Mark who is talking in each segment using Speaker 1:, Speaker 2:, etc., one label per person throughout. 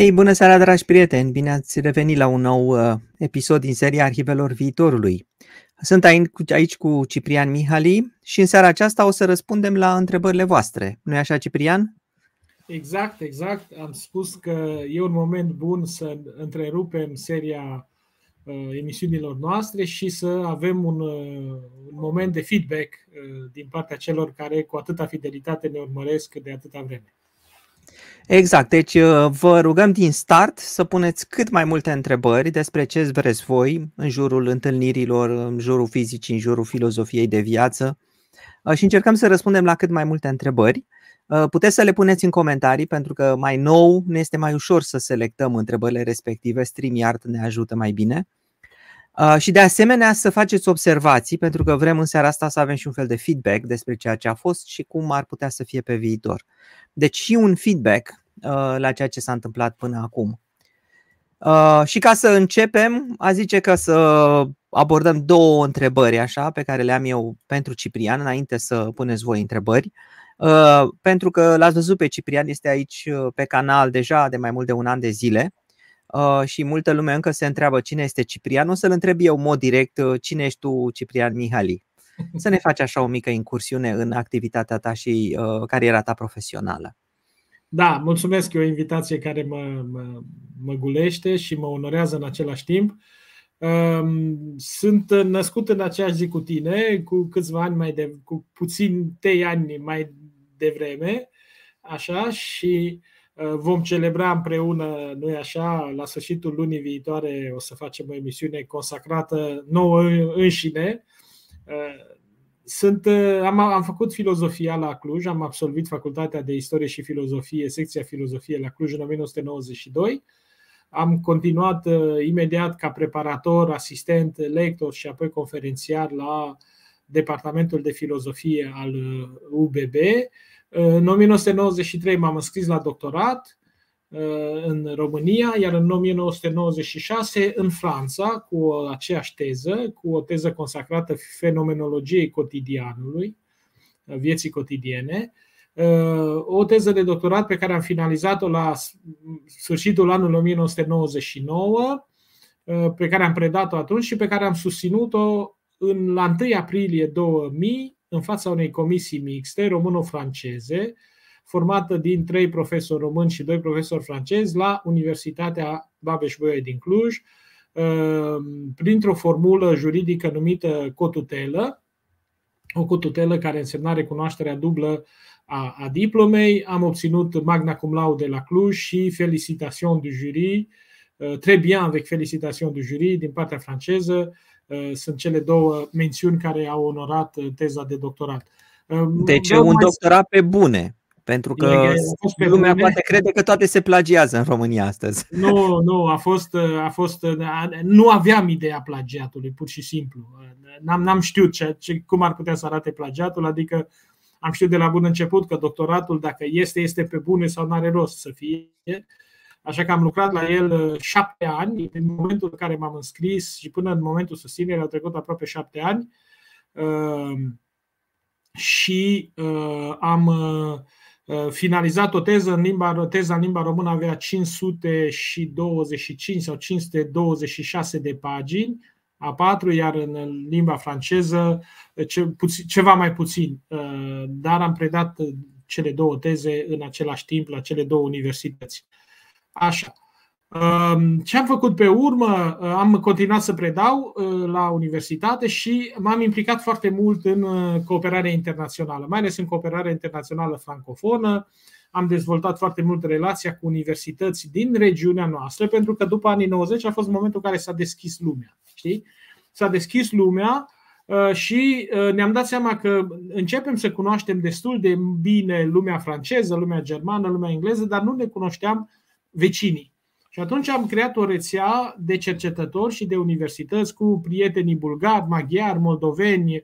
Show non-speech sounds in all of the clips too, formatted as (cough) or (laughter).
Speaker 1: Ei, bună seara, dragi prieteni! Bine ați revenit la un nou uh, episod din seria Arhivelor Viitorului. Sunt aici cu Ciprian Mihali și în seara aceasta o să răspundem la întrebările voastre. Nu-i așa, Ciprian?
Speaker 2: Exact, exact. Am spus că e un moment bun să întrerupem seria uh, emisiunilor noastre și să avem un, uh, un moment de feedback uh, din partea celor care cu atâta fidelitate ne urmăresc de atâta vreme.
Speaker 1: Exact, deci uh, vă rugăm din start să puneți cât mai multe întrebări despre ce vreți voi în jurul întâlnirilor, în jurul fizicii, în jurul filozofiei de viață uh, și încercăm să răspundem la cât mai multe întrebări. Uh, puteți să le puneți în comentarii pentru că mai nou ne este mai ușor să selectăm întrebările respective, StreamYard ne ajută mai bine. Și de asemenea să faceți observații pentru că vrem în seara asta să avem și un fel de feedback despre ceea ce a fost și cum ar putea să fie pe viitor. Deci și un feedback Uh, la ceea ce s-a întâmplat până acum. Uh, și ca să începem, a zice că să abordăm două întrebări așa pe care le am eu pentru Ciprian înainte să puneți voi întrebări. Uh, pentru că l-ați văzut pe Ciprian, este aici pe canal deja de mai mult de un an de zile și multă lume încă se întreabă cine este Ciprian. O să-l întreb eu în mod direct cine ești tu, Ciprian Mihali. Să ne faci așa o mică incursiune în activitatea ta și cariera ta profesională.
Speaker 2: Da, mulțumesc, e o invitație care mă, mă, mă gulește și mă onorează în același timp. Sunt născut în aceeași zi cu tine, cu câțiva ani mai de, cu puțin trei ani mai devreme, așa, și uh, vom celebra împreună, nu așa, la sfârșitul lunii viitoare o să facem o emisiune consacrată nouă înșine, uh, sunt, uh, am, am făcut filozofia la Cluj, am absolvit facultatea de istorie și filozofie, secția filozofie la Cluj în 1992. Am continuat uh, imediat ca preparator, asistent, lector și apoi conferențiar la Departamentul de Filozofie al UBB. Uh, în 1993 m-am înscris la doctorat Uh, în România, iar în 1996 în Franța, cu aceeași teză, cu o teză consacrată fenomenologiei cotidianului, uh, vieții cotidiene, uh, o teză de doctorat pe care am finalizat-o la sfârșitul anului 1999, pe care am predat-o atunci și pe care am susținut-o în, la 1 aprilie 2000 în fața unei comisii mixte româno-franceze, formată din trei profesori români și doi profesori francezi la Universitatea Babeș-Bolyai din Cluj, uh, printr-o formulă juridică numită cotutelă, o cotutelă care însemna recunoașterea dublă a, a diplomei. Am obținut magna cum laude la Cluj și félicitations du jury, uh, très bien avec félicitations du jury din partea franceză. Uh, sunt cele două mențiuni care au onorat teza de doctorat.
Speaker 1: Deci un doctorat pe bune. Pentru că lumea poate crede că toate se plagiază în România astăzi.
Speaker 2: Nu, nu, a fost, a fost nu aveam ideea plagiatului, pur și simplu. N-am, n-am știut ce, ce, cum ar putea să arate plagiatul, adică am știut de la bun început că doctoratul, dacă este, este pe bune sau nu are rost să fie. Așa că am lucrat la el uh, șapte ani, din momentul în care m-am înscris și până în momentul susținerii au trecut aproape șapte ani. Uh, și uh, am Uh, finalizat o teză în limba, teza în limba română avea 525 sau 526 de pagini, a patru, iar în limba franceză ce, puțin, ceva mai puțin. Uh, dar am predat cele două teze în același timp la cele două universități. Așa. Ce am făcut pe urmă? Am continuat să predau uh, la universitate și m-am implicat foarte mult în uh, cooperarea internațională, mai ales în cooperarea internațională francofonă. Am dezvoltat foarte mult relația cu universități din regiunea noastră, pentru că după anii 90 a fost momentul în care s-a deschis lumea. Știi? S-a deschis lumea uh, și ne-am dat seama că începem să cunoaștem destul de bine lumea franceză, lumea germană, lumea engleză, dar nu ne cunoșteam vecinii. Și atunci am creat o rețea de cercetători și de universități cu prietenii bulgari, maghiari, moldoveni,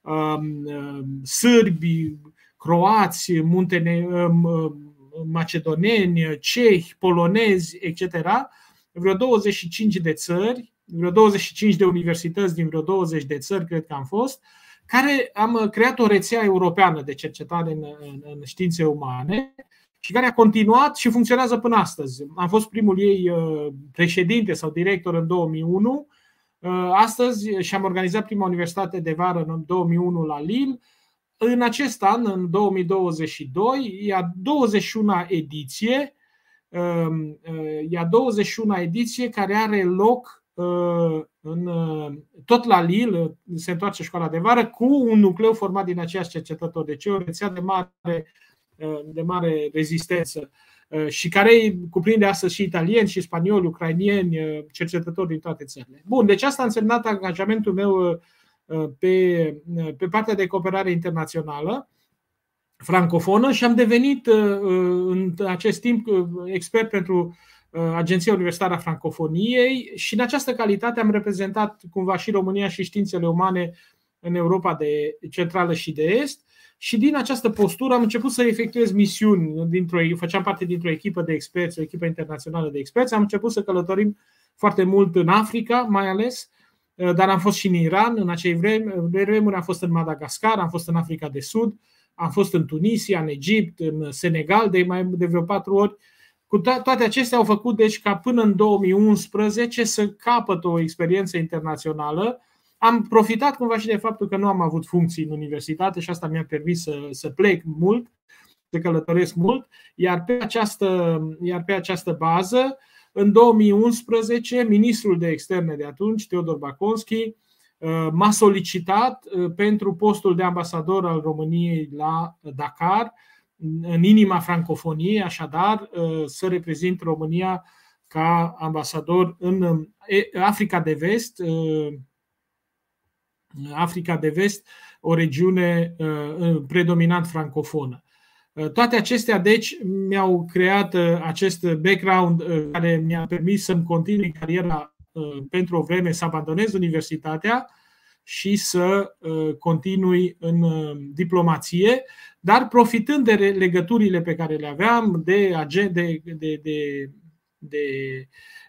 Speaker 2: um, um, sârbi, croați, muntene, um, macedoneni, cehi, polonezi, etc. Vreo 25 de țări, vreo 25 de universități din vreo 20 de țări, cred că am fost, care am creat o rețea europeană de cercetare în, în, în științe umane și care a continuat și funcționează până astăzi. Am fost primul ei președinte sau director în 2001. Astăzi și-am organizat prima universitate de vară în 2001 la Lille. În acest an, în 2022, e a 21 ediție, e a 21 ediție care are loc în, tot la Lille, se întoarce școala de vară, cu un nucleu format din aceiași cercetători. Deci e o rețea de mare, de mare rezistență și care cuprinde astăzi și italieni, și spanioli, ucrainieni, cercetători din toate țările. Bun, deci asta a însemnat angajamentul meu pe, pe partea de cooperare internațională francofonă și am devenit în acest timp expert pentru Uh, Agenția Universitară a Francofoniei și în această calitate am reprezentat cumva și România și științele umane în Europa de centrală și de est și din această postură am început să efectuez misiuni. Dintr-o, făceam parte dintr-o echipă de experți, o echipă internațională de experți. Am început să călătorim foarte mult în Africa, mai ales, uh, dar am fost și în Iran în acei vremuri. Am fost în Madagascar, am fost în Africa de Sud, am fost în Tunisia, în Egipt, în Senegal de mai de vreo patru ori cu toate acestea au făcut deci ca până în 2011 să capăt o experiență internațională. Am profitat cumva și de faptul că nu am avut funcții în universitate și asta mi-a permis să, să plec mult, să călătoresc mult, iar pe această, iar pe această bază, în 2011, ministrul de externe de atunci, Teodor Baconski, uh, m-a solicitat uh, pentru postul de ambasador al României la Dakar, în inima francofoniei, așadar, ă, să reprezint România ca ambasador în Africa de Vest, ă, Africa de Vest, o regiune ă, predominant francofonă. Toate acestea, deci, mi-au creat acest background care mi-a permis să-mi continui cariera pentru o vreme, să abandonez universitatea și să continui în diplomație, dar profitând de legăturile pe care le aveam, de, de, de, de, de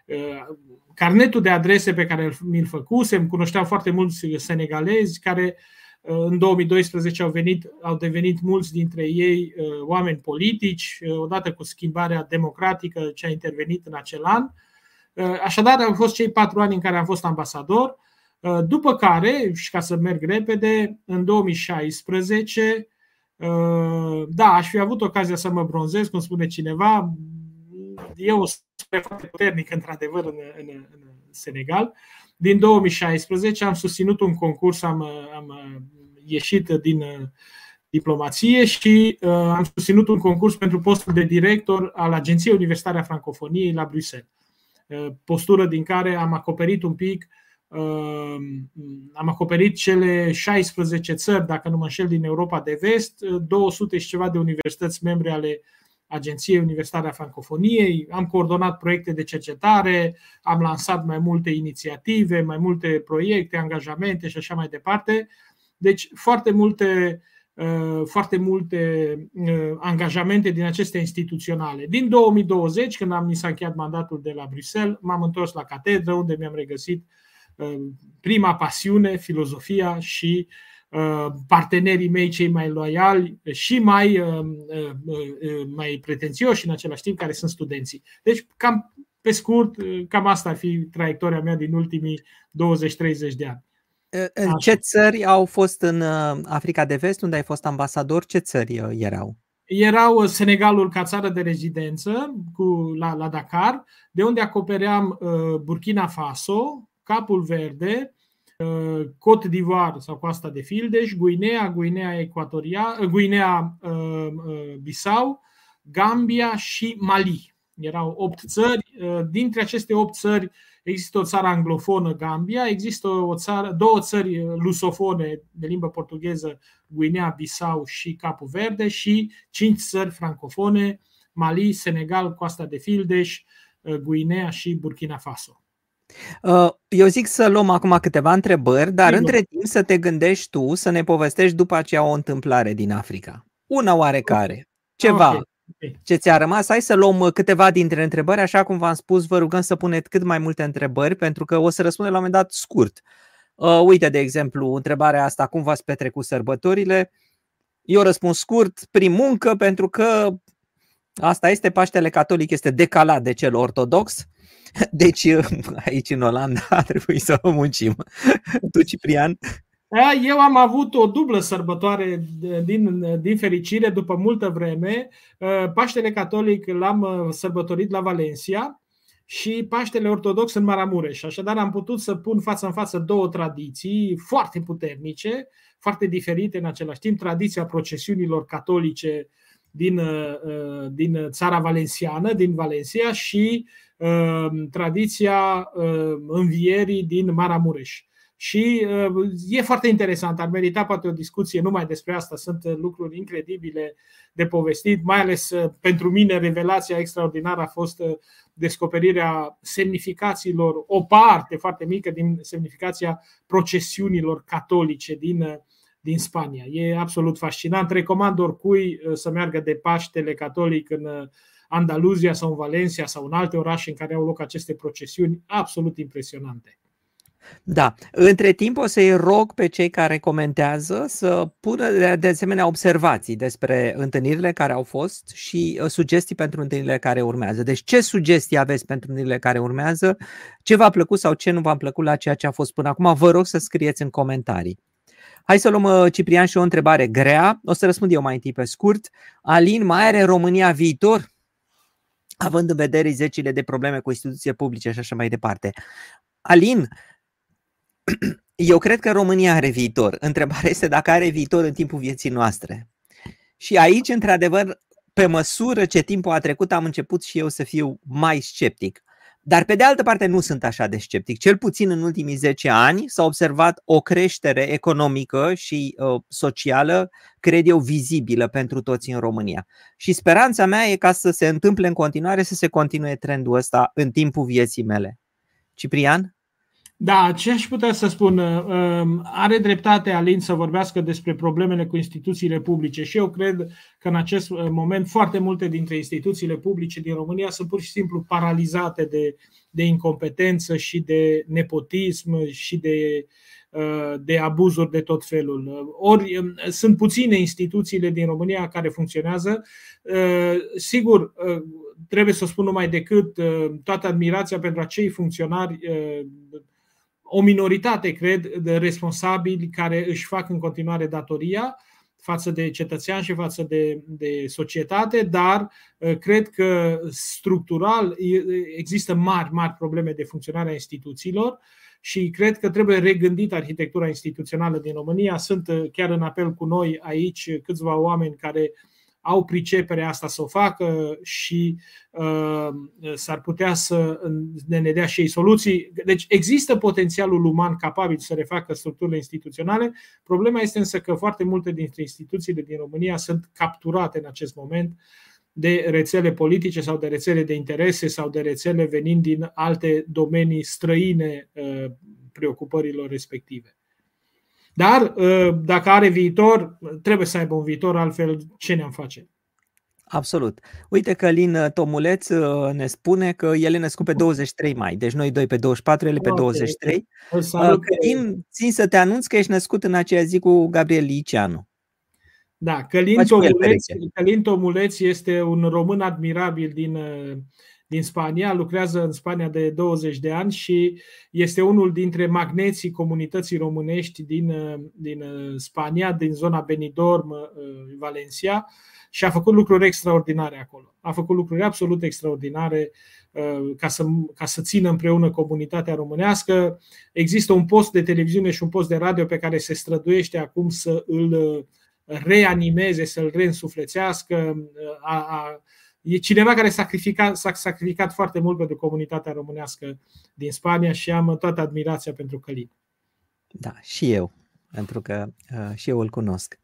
Speaker 2: uh, carnetul de adrese pe care mi-l făcusem, cunoșteam foarte mulți senegalezi care uh, în 2012 au, venit, au devenit mulți dintre ei uh, oameni politici, uh, odată cu schimbarea democratică ce a intervenit în acel an. Uh, așadar, au fost cei patru ani în care am fost ambasador, uh, după care, și ca să merg repede, în 2016 Uh, da, aș fi avut ocazia să mă bronzez, cum spune cineva. E o foarte puternic, într-adevăr, în, în, în Senegal. Din 2016 am susținut un concurs, am, am ieșit din uh, diplomație și uh, am susținut un concurs pentru postul de director al Agenției Universitare a Francofoniei la Bruxelles. Uh, postură din care am acoperit un pic uh, am acoperit cele 16 țări, dacă nu mă înșel, din Europa de Vest, 200 și ceva de universități membre ale Agenției Universitare a Francofoniei, am coordonat proiecte de cercetare, am lansat mai multe inițiative, mai multe proiecte, angajamente și așa mai departe. Deci foarte multe, uh, foarte multe uh, angajamente din acestea instituționale. Din 2020, când am mi s-a încheiat mandatul de la Bruxelles, m-am întors la catedră, unde mi-am regăsit uh, Uh, prima pasiune, filozofia și uh, partenerii mei cei mai loiali și mai, uh, mai pretențioși în același timp, care sunt studenții. Deci, cam pe scurt, cam asta ar fi traiectoria mea din ultimii 20-30 de ani.
Speaker 1: În ce țări au fost în Africa de Vest, unde ai fost ambasador? Ce țări erau?
Speaker 2: Erau Senegalul ca țară de rezidență cu, la, la Dakar, de unde acopeream uh, Burkina Faso, Capul Verde, uh, Côte d'Ivoire sau Coasta de Fildeș, Guinea, Guinea, Ecuatoria, uh, Guinea uh, Bissau, Gambia și Mali. Erau opt țări. Dintre aceste opt țări există o țară anglofonă, Gambia, există o țară, două țări lusofone de limbă portugheză, Guinea, Bissau și Capul Verde și cinci țări francofone, Mali, Senegal, Coasta de Fildeș, Guinea și Burkina Faso.
Speaker 1: Uh, eu zic să luăm acum câteva întrebări, dar între timp să te gândești tu să ne povestești după aceea o întâmplare din Africa. Una oarecare. Ceva. Okay. Ce ți-a rămas? Hai să luăm uh, câteva dintre întrebări, așa cum v-am spus, vă rugăm să puneți cât mai multe întrebări, pentru că o să răspundem la un moment dat scurt. Uh, uite, de exemplu, întrebarea asta, cum v-ați petrecut sărbătorile? Eu răspund scurt, prin muncă, pentru că Asta este, Paștele Catolic este decalat de cel ortodox, (laughs) deci aici în Olanda (laughs) a trebuit să muncim. Tu, Ciprian?
Speaker 2: Eu am avut o dublă sărbătoare din, din fericire după multă vreme. Paștele Catolic l-am sărbătorit la Valencia și Paștele Ortodox în Maramureș. Așadar am putut să pun față în față două tradiții foarte puternice, foarte diferite în același timp. Tradiția procesiunilor catolice din, uh, uh, din țara valenciană, din Valencia și uh, tradiția învierii din Maramureș. Și e foarte interesant, ar merita poate o discuție numai despre asta. Sunt lucruri incredibile de povestit, mai ales pentru mine revelația extraordinară a fost descoperirea semnificațiilor, o parte foarte mică din semnificația procesiunilor catolice din din Spania. E absolut fascinant. Recomand oricui uh, să meargă de Paștele Catolic în uh, Andaluzia sau în Valencia sau în alte orașe în care au loc aceste procesiuni absolut impresionante.
Speaker 1: Da. Între timp o să-i rog pe cei care comentează să pună de asemenea observații despre întâlnirile care au fost și uh, sugestii pentru întâlnirile care urmează. Deci ce sugestii aveți pentru întâlnirile care urmează, ce v-a plăcut sau ce nu v-a plăcut la ceea ce a fost până acum, vă rog să scrieți în comentarii. Hai să luăm, uh, Ciprian, și o întrebare grea. O să răspund eu mai întâi pe scurt. Alin, mai are România viitor? Având în vedere zecile de probleme cu instituții publice și așa mai departe. Alin, (clears throat) eu cred că România are viitor. Întrebarea este dacă are viitor în timpul vieții noastre. Și aici, într-adevăr, pe măsură ce timpul a trecut, am început și eu să fiu mai sceptic. Dar pe de altă parte nu sunt așa de sceptic. Cel puțin în ultimii 10 ani s-a observat o creștere economică și uh, socială, cred eu, vizibilă pentru toți în România. Și speranța mea e ca să se întâmple în continuare, să se continue trendul ăsta în timpul vieții mele. Ciprian?
Speaker 2: Da, ce aș putea să spun? Um, are dreptate Alin să vorbească despre problemele cu instituțiile publice și eu cred că în acest uh, moment foarte multe dintre instituțiile publice din România sunt pur și simplu paralizate de, de incompetență și de nepotism și de, uh, de abuzuri de tot felul. Ori um, sunt puține instituțiile din România care funcționează. Uh, sigur, trebuie să spun numai decât toată admirația pentru acei funcționari o minoritate, cred, de responsabili care își fac în continuare datoria față de cetățean și față de, de societate, dar uh, cred că structural există mari, mari probleme de funcționare a instituțiilor și cred că trebuie regândită arhitectura instituțională din România. Sunt uh, chiar în apel cu noi aici câțiva oameni care au priceperea asta să o facă și uh, s-ar putea să ne, ne dea și ei soluții. Deci există potențialul uman capabil să refacă structurile instituționale. Problema este însă că foarte multe dintre instituțiile din România sunt capturate în acest moment de rețele politice sau de rețele de interese sau de rețele venind din alte domenii străine uh, preocupărilor respective. Dar ă, dacă are viitor, trebuie să aibă un viitor, altfel ce ne-am face?
Speaker 1: Absolut. Uite că Lin Tomuleț ă, ne spune că el e născut pe 23 mai, deci noi doi pe 24, el pe 23. Ă, Călin, țin să te anunț că ești născut în aceea zi cu Gabriel Liceanu.
Speaker 2: Da, Călin Tomuleț, Călin Tomuleț este un român admirabil din din Spania, lucrează în Spania de 20 de ani și este unul dintre magneții comunității românești din, din Spania, din zona Benidorm, Valencia și a făcut lucruri extraordinare acolo. A făcut lucruri absolut extraordinare ca să, ca să țină împreună comunitatea românească. Există un post de televiziune și un post de radio pe care se străduiește acum să îl reanimeze, să-l reînsuflețească. A, a, E cineva care sacrifica, s-a sacrificat foarte mult pentru comunitatea românească din Spania și am toată admirația pentru Călin.
Speaker 1: Da, și eu, pentru că uh, și eu îl cunosc.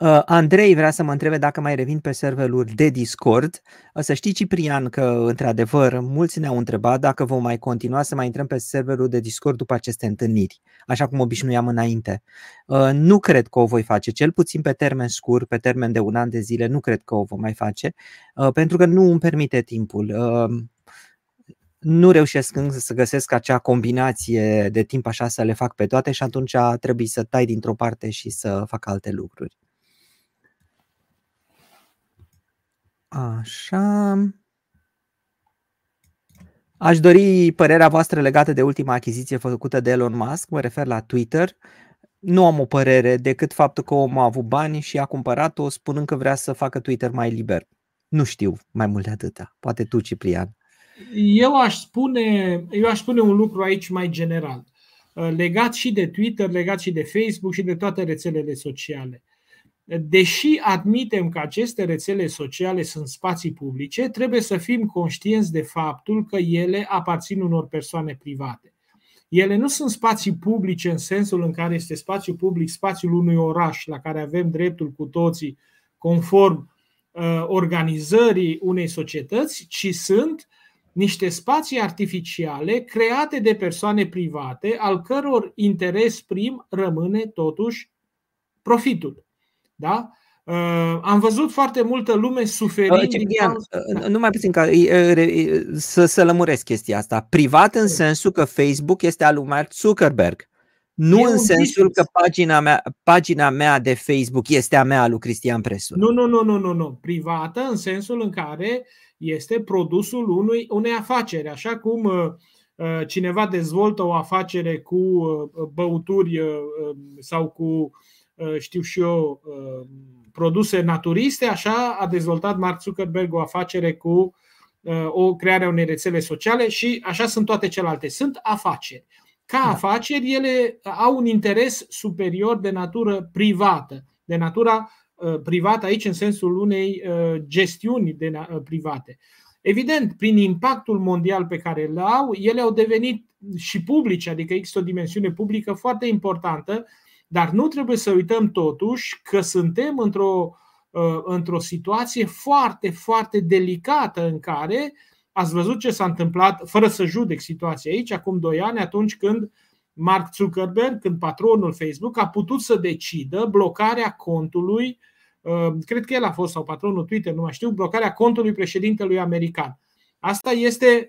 Speaker 1: Uh, Andrei vrea să mă întrebe dacă mai revin pe serverul de Discord. Uh, să știi, Ciprian, că într-adevăr mulți ne-au întrebat dacă vom mai continua să mai intrăm pe serverul de Discord după aceste întâlniri, așa cum obișnuiam înainte. Uh, nu cred că o voi face, cel puțin pe termen scurt, pe termen de un an de zile, nu cred că o vom mai face, pentru că nu îmi permite timpul nu reușesc să găsesc acea combinație de timp așa să le fac pe toate și atunci trebuie să tai dintr-o parte și să fac alte lucruri. Așa. Aș dori părerea voastră legată de ultima achiziție făcută de Elon Musk, mă refer la Twitter. Nu am o părere decât faptul că omul a avut bani și a cumpărat-o spunând că vrea să facă Twitter mai liber. Nu știu mai mult de atâta. Poate tu, Ciprian.
Speaker 2: Eu aș spune, eu aș spune un lucru aici mai general, legat și de Twitter, legat și de Facebook și de toate rețelele sociale deși admitem că aceste rețele sociale sunt spații publice, trebuie să fim conștienți de faptul că ele aparțin unor persoane private. Ele nu sunt spații publice în sensul în care este spațiu public spațiul unui oraș la care avem dreptul cu toții conform uh, organizării unei societăți, ci sunt niște spații artificiale create de persoane private, al căror interes prim rămâne totuși profitul. Da? Uh, am văzut foarte multă lume suferind. Uh,
Speaker 1: Ciprian, uh, numai puțin ca uh, să, să lămuresc chestia asta. Privat în sensul că Facebook este al lui Mark Zuckerberg. Nu e în sensul business. că pagina mea, pagina mea de Facebook este a mea, a lui Cristian Presu.
Speaker 2: Nu, nu, nu, nu, nu, nu. Privată în sensul în care este produsul unui, unei afaceri. Așa cum uh, uh cineva dezvoltă o afacere cu uh, băuturi uh, sau cu Uh, știu și eu, uh, produse naturiste, așa a dezvoltat Mark Zuckerberg o afacere cu uh, o creare a unei rețele sociale și așa sunt toate celelalte. Sunt afaceri. Ca da. afaceri, ele au un interes superior de natură privată, de natura privată aici în sensul unei gestiuni de private. Evident, prin impactul mondial pe care îl au, ele au devenit și publice, adică există o dimensiune publică foarte importantă dar nu trebuie să uităm totuși că suntem într-o, uh, într-o situație foarte, foarte delicată în care ați văzut ce s-a întâmplat, fără să judec situația aici, acum doi ani, atunci când Mark Zuckerberg, când patronul Facebook, a putut să decidă blocarea contului, uh, cred că el a fost, sau patronul Twitter, nu mai știu, blocarea contului președintelui american. Asta, este,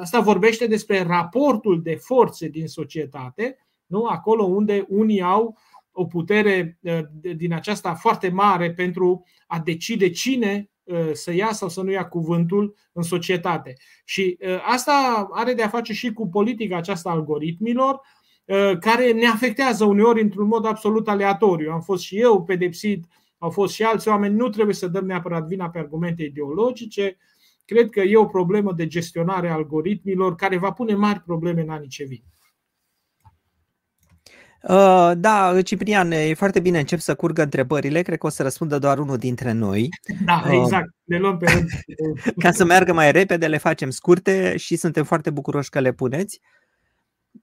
Speaker 2: asta vorbește despre raportul de forțe din societate nu? acolo unde unii au o putere uh, din aceasta foarte mare pentru a decide cine uh, să ia sau să nu ia cuvântul în societate. Și uh, asta are de a face și cu politica aceasta algoritmilor, care ne afectează uneori într-un mod absolut aleatoriu. Am fost și eu pedepsit, au fost și alți oameni, nu trebuie să dăm neapărat vina pe argumente ideologice. Cred că e o problemă de gestionare a algoritmilor care va pune mari probleme în anii ce vin.
Speaker 1: Uh, da, Ciprian, e foarte bine, încep să curgă întrebările, cred că o să răspundă doar unul dintre noi.
Speaker 2: Da, uh, exact, ne luăm pe rând. (laughs)
Speaker 1: Ca să meargă mai repede, le facem scurte și suntem foarte bucuroși că le puneți.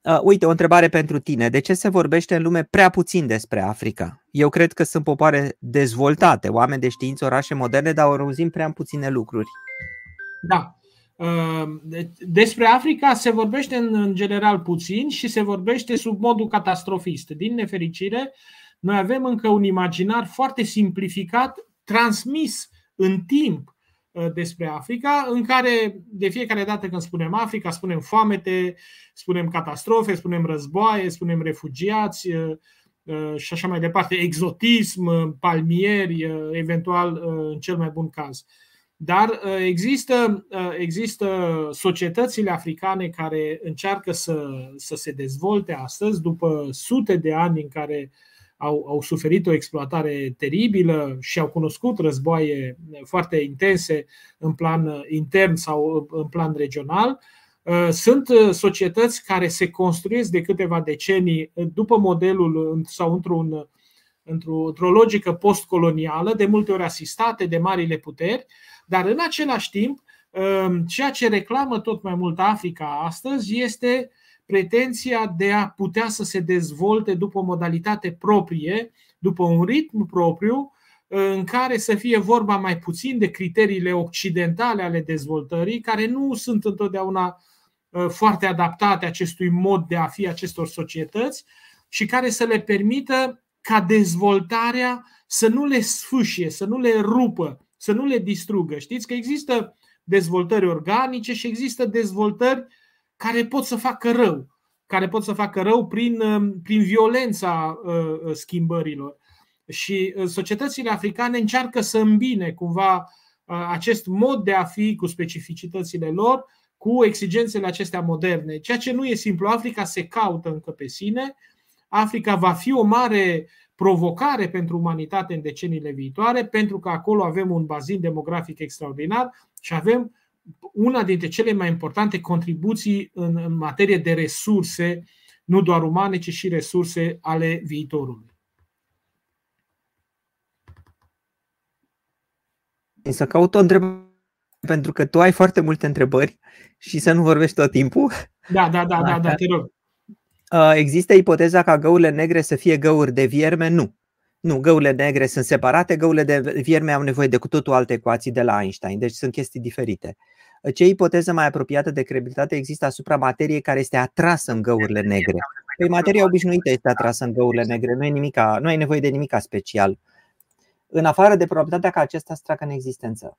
Speaker 1: Uh, uite, o întrebare pentru tine. De ce se vorbește în lume prea puțin despre Africa? Eu cred că sunt popoare dezvoltate, oameni de știință, orașe moderne, dar auzim prea puține lucruri.
Speaker 2: Da, Ehm, despre Africa se vorbește în general puțin și se vorbește sub modul catastrofist. Din nefericire, noi avem încă un imaginar foarte simplificat, transmis în timp eh, despre Africa, în care de fiecare dată când spunem Africa, spunem foamete, spunem catastrofe, spunem războaie, spunem refugiați eh, eh, și așa mai departe, exotism, palmieri, eventual în cel mai bun caz. Dar uh, există, uh, există societățile africane care încearcă să, să se dezvolte astăzi, după sute de ani în care au, au suferit o exploatare teribilă și au cunoscut războaie foarte intense în plan intern sau în plan regional. Uh, sunt societăți care se construiesc de câteva decenii după modelul sau într-un, într-o logică postcolonială, de multe ori asistate de marile puteri, dar în același timp, um, ceea ce reclamă tot mai mult Africa astăzi este pretenția de a putea să se dezvolte după o modalitate proprie, după un ritm propriu, în care să fie vorba mai puțin de criteriile occidentale ale dezvoltării, care nu sunt întotdeauna uh, foarte adaptate acestui mod de a fi acestor societăți și care să le permită ca dezvoltarea să nu le sfâșie, să nu le rupă, să nu le distrugă. Știți că există dezvoltări organice și există dezvoltări care pot să facă rău, care pot să facă rău prin, um, prin violența uh, uh, schimbărilor. Și uh, societățile africane încearcă să îmbine cumva acest mod de a fi cu specificitățile lor, cu exigențele acestea moderne. Ceea ce nu e simplu. Africa se caută încă pe sine. Africa va fi o mare provocare pentru umanitate în deceniile viitoare, pentru că acolo avem un bazin demografic extraordinar și avem una dintre cele mai importante contribuții în, în materie de resurse, nu doar umane, ci și resurse ale viitorului.
Speaker 1: Să caut o întrebare, pentru că tu ai foarte multe întrebări și să nu vorbești tot timpul.
Speaker 2: Da, da, da, da, da te rog.
Speaker 1: Uh, există ipoteza ca găurile negre să fie găuri de vierme? Nu. Nu, găurile negre sunt separate, găurile de vierme au nevoie de cu totul alte ecuații de la Einstein, deci sunt chestii diferite. Ce ipoteză mai apropiată de credibilitate există asupra materiei care este atrasă în găurile negre? Păi materia obișnuită este atrasă în găurile negre, nu, e nimica, nu ai nevoie de nimic special. În afară de probabilitatea ca acesta să treacă în existență.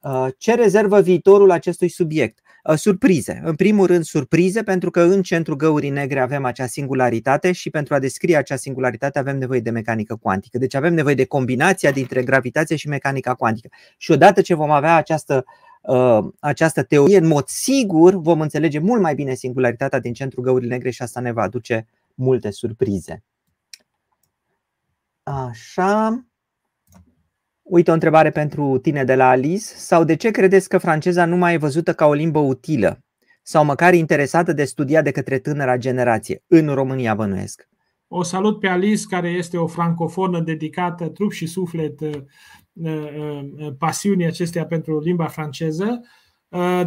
Speaker 1: Uh, ce rezervă viitorul acestui subiect? Uh, surprize. În primul rând, surprize, pentru că în centrul găurii negre avem acea singularitate și pentru a descrie acea singularitate avem nevoie de mecanică cuantică. Deci avem nevoie de combinația dintre gravitație și mecanica cuantică. Și odată ce vom avea această, uh, această teorie, în mod sigur vom înțelege mult mai bine singularitatea din centrul găurii negre și asta ne va aduce multe surprize. Așa. Uite o întrebare pentru tine de la Alice. Sau de ce credeți că franceza nu mai e văzută ca o limbă utilă? Sau măcar interesată de studia de către tânăra generație? În România bănuiesc.
Speaker 2: O salut pe Alice, care este o francofonă dedicată trup și suflet uh, uh, uh, pasiunii acesteia pentru limba franceză.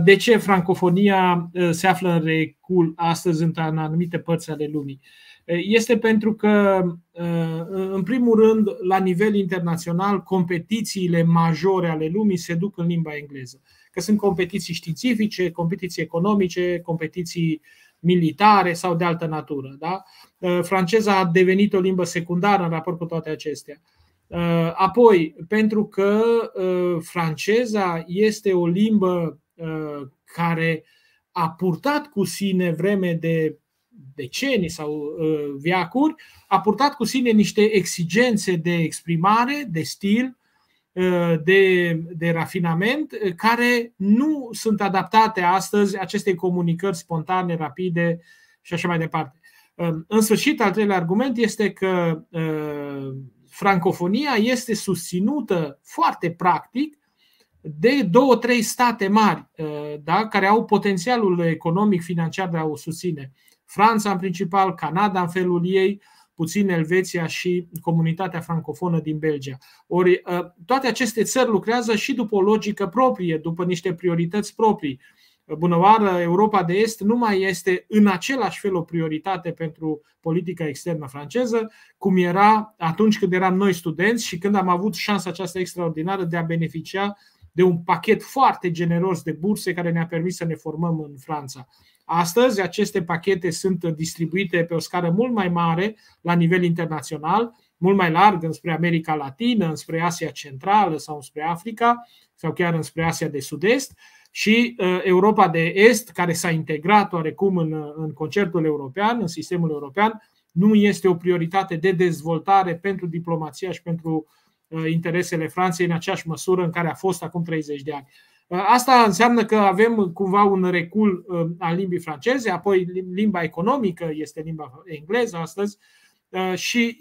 Speaker 2: De ce francofonia se află în recul astăzi în anumite părți ale lumii? Este pentru că, în primul rând, la nivel internațional, competițiile majore ale lumii se duc în limba engleză. Că sunt competiții științifice, competiții economice, competiții militare sau de altă natură. Da? Franceza a devenit o limbă secundară în raport cu toate acestea. Apoi, pentru că franceza este o limbă care a purtat cu sine vreme de decenii sau uh, viacuri, a purtat cu sine niște exigențe de exprimare, de stil, uh, de, de rafinament, uh, care nu sunt adaptate astăzi acestei comunicări spontane, rapide și așa mai departe. În sfârșit, al treilea argument este că francofonia este susținută foarte practic de două, trei state mari da, care au potențialul economic, financiar de a o susține. Franța în principal, Canada în felul ei, puțin Elveția și comunitatea francofonă din Belgia. Ori ă, toate aceste țări lucrează și după o logică proprie, după niște priorități proprii. Bunăoară, Europa de Est nu mai este în același fel o prioritate pentru politica externă franceză, cum era atunci când eram noi studenți și când am avut șansa aceasta extraordinară de a beneficia de un pachet foarte generos de burse care ne-a permis să ne formăm în Franța. Astăzi, aceste pachete sunt distribuite pe o scară mult mai mare la nivel internațional, mult mai larg înspre America Latină, înspre Asia Centrală sau înspre Africa sau chiar înspre Asia de Sud-Est și uh, Europa de Est, care s-a integrat oarecum în, în concertul european, în sistemul european, nu este o prioritate de dezvoltare pentru diplomația și pentru uh, interesele Franței în aceeași măsură în care a fost acum 30 de ani. Asta înseamnă că avem cumva un recul uh, al limbii franceze, apoi limba economică este limba engleză astăzi uh, și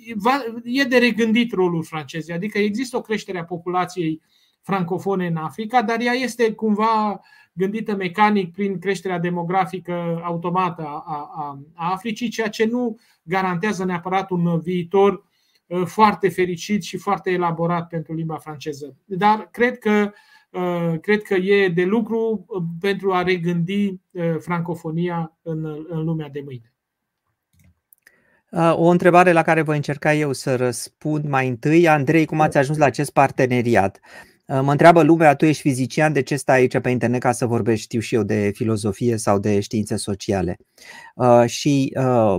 Speaker 2: e de regândit rolul francezei, adică există o creștere a populației francofone în Africa, dar ea este cumva gândită mecanic prin creșterea demografică automată a, a, a Africii, ceea ce nu garantează neapărat un viitor uh, foarte fericit și foarte elaborat pentru limba franceză. Dar cred că Uh, cred că e de lucru uh, pentru a regândi uh, francofonia în, în lumea de mâine.
Speaker 1: O întrebare la care voi încerca eu să răspund mai întâi. Andrei, cum ați ajuns la acest parteneriat? Mă întreabă lumea, tu ești fizician, de ce stai aici pe internet ca să vorbești, știu și eu, de filozofie sau de științe sociale? Uh, și uh,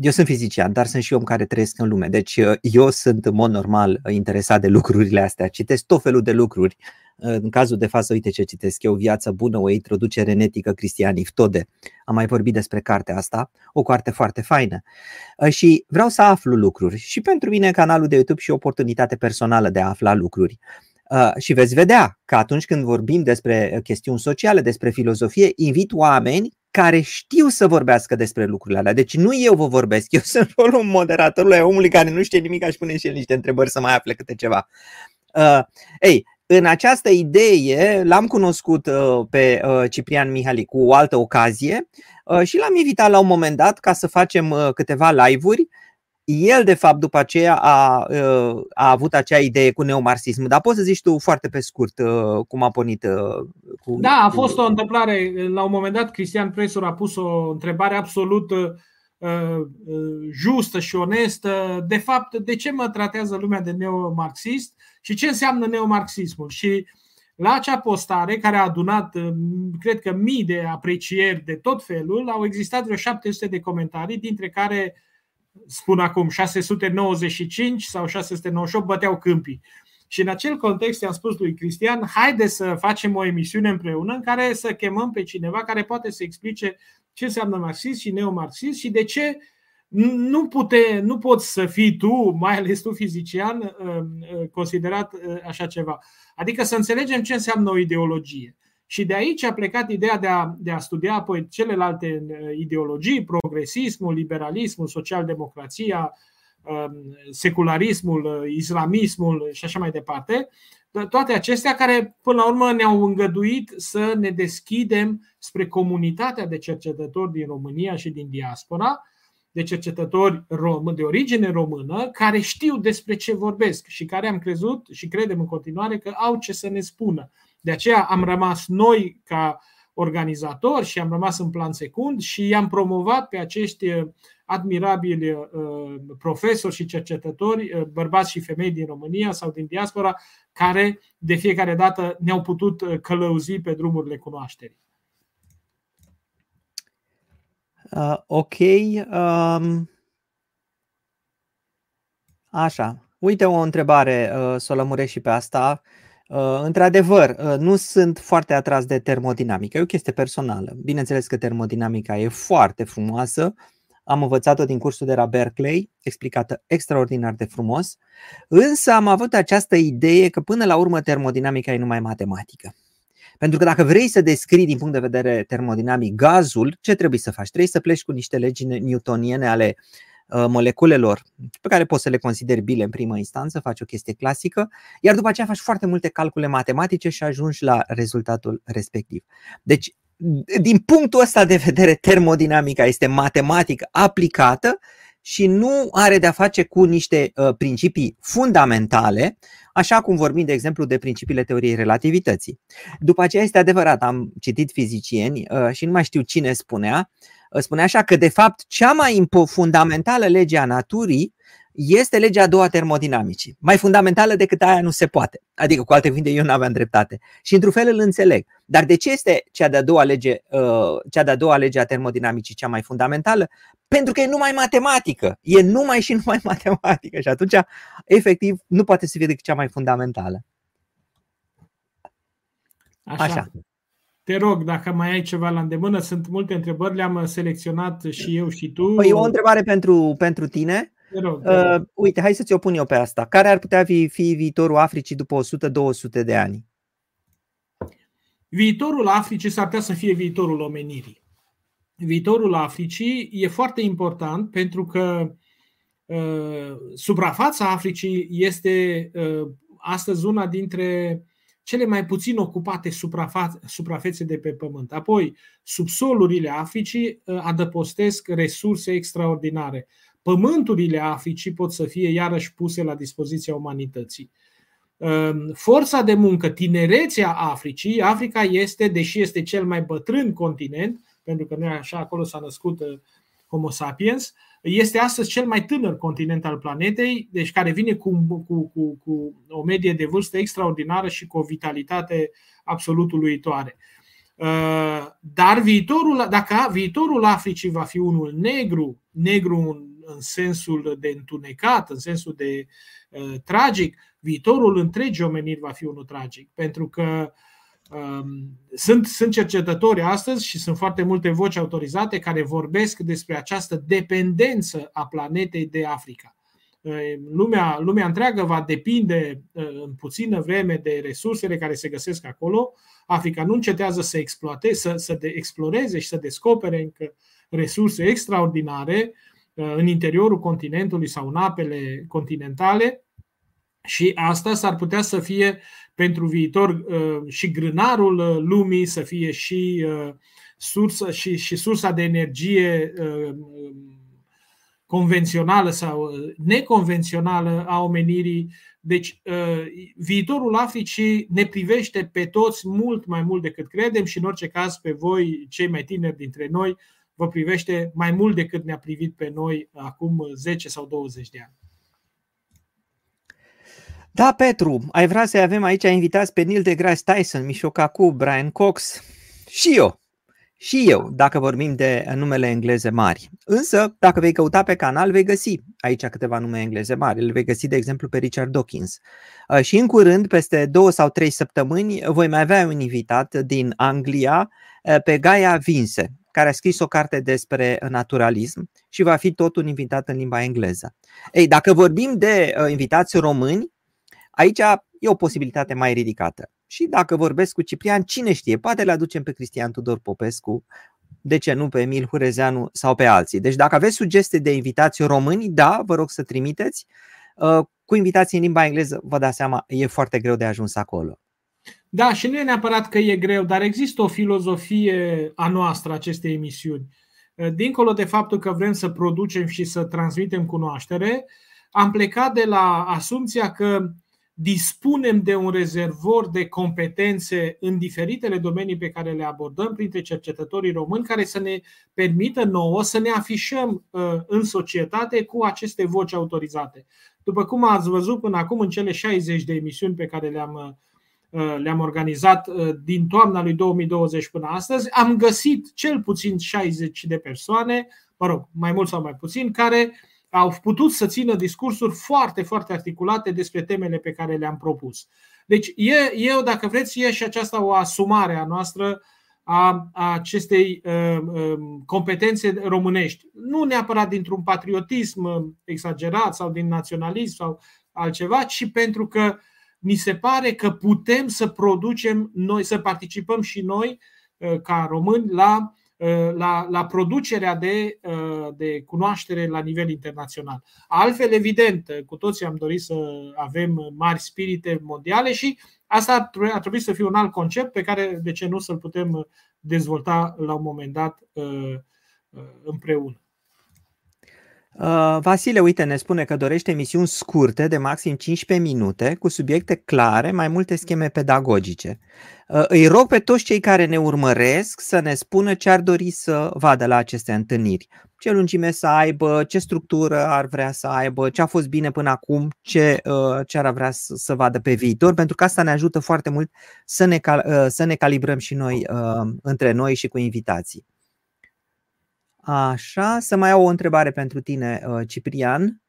Speaker 1: eu sunt fizician, dar sunt și om care trăiesc în lume. Deci uh, eu sunt în mod normal interesat de lucrurile astea, citesc tot felul de lucruri în cazul de față, uite ce citesc eu, Viața bună, o introducere netică Cristian Tode. Am mai vorbit despre cartea asta, o carte foarte faină. Ă, și vreau să aflu lucruri. Și pentru mine canalul de YouTube și o oportunitate personală de a afla lucruri. Și veți vedea că atunci când vorbim despre chestiuni sociale, despre filozofie, invit oameni care știu să vorbească despre lucrurile alea. Deci nu eu vă vorbesc, eu sunt (laughs) rolul moderatorului, omului care nu știe nimic, aș pune și el niște întrebări să mai afle câte ceva. Uh, ei, în această idee l-am cunoscut uh, pe uh, Ciprian Mihali cu o altă ocazie uh, și l-am invitat la un moment dat ca să facem uh, câteva live-uri el, de fapt, după aceea a, uh, a avut acea idee cu neomarxism, dar poți să zici tu foarte pe scurt uh, cum a pornit uh, cu.
Speaker 2: Da, a fost o întâmplare. La un moment dat, Cristian Presur a pus o întrebare absolut justă și onestă. De fapt, de ce mă tratează lumea de neomarxist și ce înseamnă neomarxismul? Și la acea postare, care a adunat, cred că, mii de aprecieri de tot felul, au existat vreo 700 de comentarii, dintre care spun acum 695 sau 698 băteau câmpii. Și în acel context i-am spus lui Cristian, haide să facem o emisiune împreună în care să chemăm pe cineva care poate să explice ce înseamnă marxism și neomarxism și de ce nu, pute, nu poți să fii tu, mai ales tu fizician, uh, uh, considerat uh, așa ceva. Adică să înțelegem ce înseamnă o ideologie. Și de aici a plecat ideea de a, de a studia apoi celelalte uh, ideologii, progresismul, liberalismul, socialdemocrația, um, secularismul, uh, islamismul și așa mai departe. Toate acestea care, până la urmă, ne-au îngăduit să ne deschidem spre comunitatea de cercetători din România și din diaspora, de cercetători de origine română care știu despre ce vorbesc și care am crezut și credem în continuare că au ce să ne spună. De aceea am rămas noi ca organizatori și am rămas în plan secund și i-am promovat pe acești uh, admirabili uh, profesori și cercetători, uh, bărbați și femei din România sau din diaspora, care de fiecare dată ne-au putut călăuzi pe drumurile cunoașterii.
Speaker 1: Uh, ok. Um... Așa. Uite o întrebare, uh, să o lămuresc și pe asta. Uh, într-adevăr, uh, nu sunt foarte atras de termodinamică. E o chestie personală. Bineînțeles că termodinamica e foarte frumoasă. Am învățat-o din cursul de la Berkeley, explicată extraordinar de frumos. Însă am avut această idee că până la urmă termodinamica e numai matematică. Pentru că dacă vrei să descrii din punct de vedere termodinamic gazul, ce trebuie să faci? Trebuie să pleci cu niște legi newtoniene ale uh, moleculelor pe care poți să le consideri bile în primă instanță, faci o chestie clasică, iar după aceea faci foarte multe calcule matematice și ajungi la rezultatul respectiv. Deci, din punctul ăsta de vedere, termodinamica este matematică aplicată și nu are de-a face cu niște uh, principii fundamentale, așa cum vorbim, de exemplu, de principiile teoriei relativității. După aceea este adevărat, am citit fizicieni uh, și nu mai știu cine spunea, uh, spunea așa că, de fapt, cea mai fundamentală lege a naturii este legea a doua termodinamicii. Mai fundamentală decât aia nu se poate. Adică, cu alte cuvinte, eu nu aveam dreptate. Și într-un fel îl înțeleg. Dar de ce este cea de-a doua lege, uh, cea de-a doua lege a termodinamicii cea mai fundamentală? Pentru că e numai matematică. E numai și numai (laughs) matematică. Și atunci, efectiv, nu poate să fie decât cea mai fundamentală.
Speaker 2: Așa. Așa. Te rog, dacă mai ai ceva la îndemână, sunt multe întrebări, le-am selecționat și eu și tu.
Speaker 1: Păi o întrebare pentru, pentru tine.
Speaker 2: Rog, uh,
Speaker 1: uite, hai să ți-o pun eu pe asta. Care ar putea fi, fi viitorul Africii după 100-200 de ani?
Speaker 2: Viitorul Africii s-ar putea să fie viitorul omenirii viitorul Africii e foarte important pentru că uh, suprafața Africii este uh, astăzi una dintre cele mai puțin ocupate suprafețe de pe pământ. Apoi, subsolurile Africii uh, adăpostesc resurse extraordinare. Pământurile Africii pot să fie iarăși puse la dispoziția umanității. Forța de muncă, tinerețea Africii, Africa este, deși este cel mai bătrân continent, pentru că nu e așa, acolo s-a născut uh, Homo sapiens, este astăzi cel mai tânăr continent al planetei, deci care vine cu, cu, cu, cu o medie de vârstă extraordinară și cu o vitalitate absolut uluitoare. Uh, dar viitorul, dacă viitorul Africii va fi unul negru, negru în, în sensul de întunecat, în sensul de uh, tragic, viitorul întregii omeniri va fi unul tragic, pentru că uh, Um, sunt, sunt cercetători astăzi și sunt foarte multe voci autorizate care vorbesc despre această dependență a planetei de Africa. lumea, lumea întreagă va depinde în puțină vreme de resursele care se găsesc acolo. Africa nu încetează să exploate, să, să de, exploreze și să descopere încă resurse extraordinare în interiorul continentului sau în apele continentale și asta s-ar putea să fie pentru viitor și grânarul lumii, să fie și sursa, și, și sursa de energie convențională sau neconvențională a omenirii. Deci, viitorul Africii ne privește pe toți mult mai mult decât credem și, în orice caz, pe voi, cei mai tineri dintre noi, vă privește mai mult decât ne-a privit pe noi acum 10 sau 20 de ani.
Speaker 1: Da, Petru, ai vrea să avem aici invitați pe Neil deGrasse Tyson, Mișocacu, Brian Cox și eu. Și eu, dacă vorbim de numele engleze mari. Însă, dacă vei căuta pe canal, vei găsi aici câteva nume engleze mari. Îl vei găsi, de exemplu, pe Richard Dawkins. Uh, și în curând, peste două sau trei săptămâni, voi mai avea un invitat din Anglia uh, pe Gaia Vince, care a scris o carte despre naturalism și va fi tot un invitat în limba engleză. Ei, dacă vorbim de uh, invitați români, aici e o posibilitate mai ridicată. Și dacă vorbesc cu Ciprian, cine știe, poate le aducem pe Cristian Tudor Popescu, de ce nu pe Emil Hurezeanu sau pe alții. Deci dacă aveți sugestii de invitații români, da, vă rog să trimiteți. Uh, cu invitații în limba engleză, vă dați seama, e foarte greu de ajuns acolo.
Speaker 2: Da, și nu e neapărat că e greu, dar există o filozofie a noastră, acestei emisiuni. Uh, dincolo de faptul că vrem să producem și să transmitem cunoaștere, am plecat de la asumția că dispunem de un rezervor de competențe în diferitele domenii pe care le abordăm printre cercetătorii români, care să ne permită nouă să ne afișăm uh, în societate cu aceste voci autorizate. După cum ați văzut până acum în cele 60 de emisiuni pe care le-am uh, le-am organizat uh, din toamna lui 2020 până astăzi, am găsit cel puțin 60 de persoane, mă rog, mai mult sau mai puțin, care au putut să țină discursuri foarte, foarte articulate despre temele pe care le-am propus. Deci, e, eu, dacă vreți, e și aceasta o asumare a noastră a, a acestei uh, uh, competențe românești. Nu neapărat dintr-un patriotism uh, exagerat sau din naționalism sau altceva, ci pentru că mi se pare că putem să producem noi, să participăm și noi uh, ca români la Uh, la, la producerea de, uh, de cunoaștere la nivel internațional. Altfel, evident, cu toții am dorit să avem mari spirite mondiale și asta ar trebui să fie un alt concept pe care, de ce nu, să-l putem dezvolta la un moment dat uh, împreună.
Speaker 1: Uh, Vasile, uite, ne spune că dorește emisiuni scurte de maxim 15 minute, cu subiecte clare, mai multe scheme pedagogice. Uh, îi rog pe toți cei care ne urmăresc să ne spună ce ar dori să vadă la aceste întâlniri. Ce lungime să aibă, ce structură ar vrea să aibă, ce a fost bine până acum, ce, uh, ce ar vrea să, să vadă pe viitor, pentru că asta ne ajută foarte mult să ne, să ne calibrăm și noi între noi și cu invitații. Așa, să mai au o întrebare pentru tine, uh, Ciprian.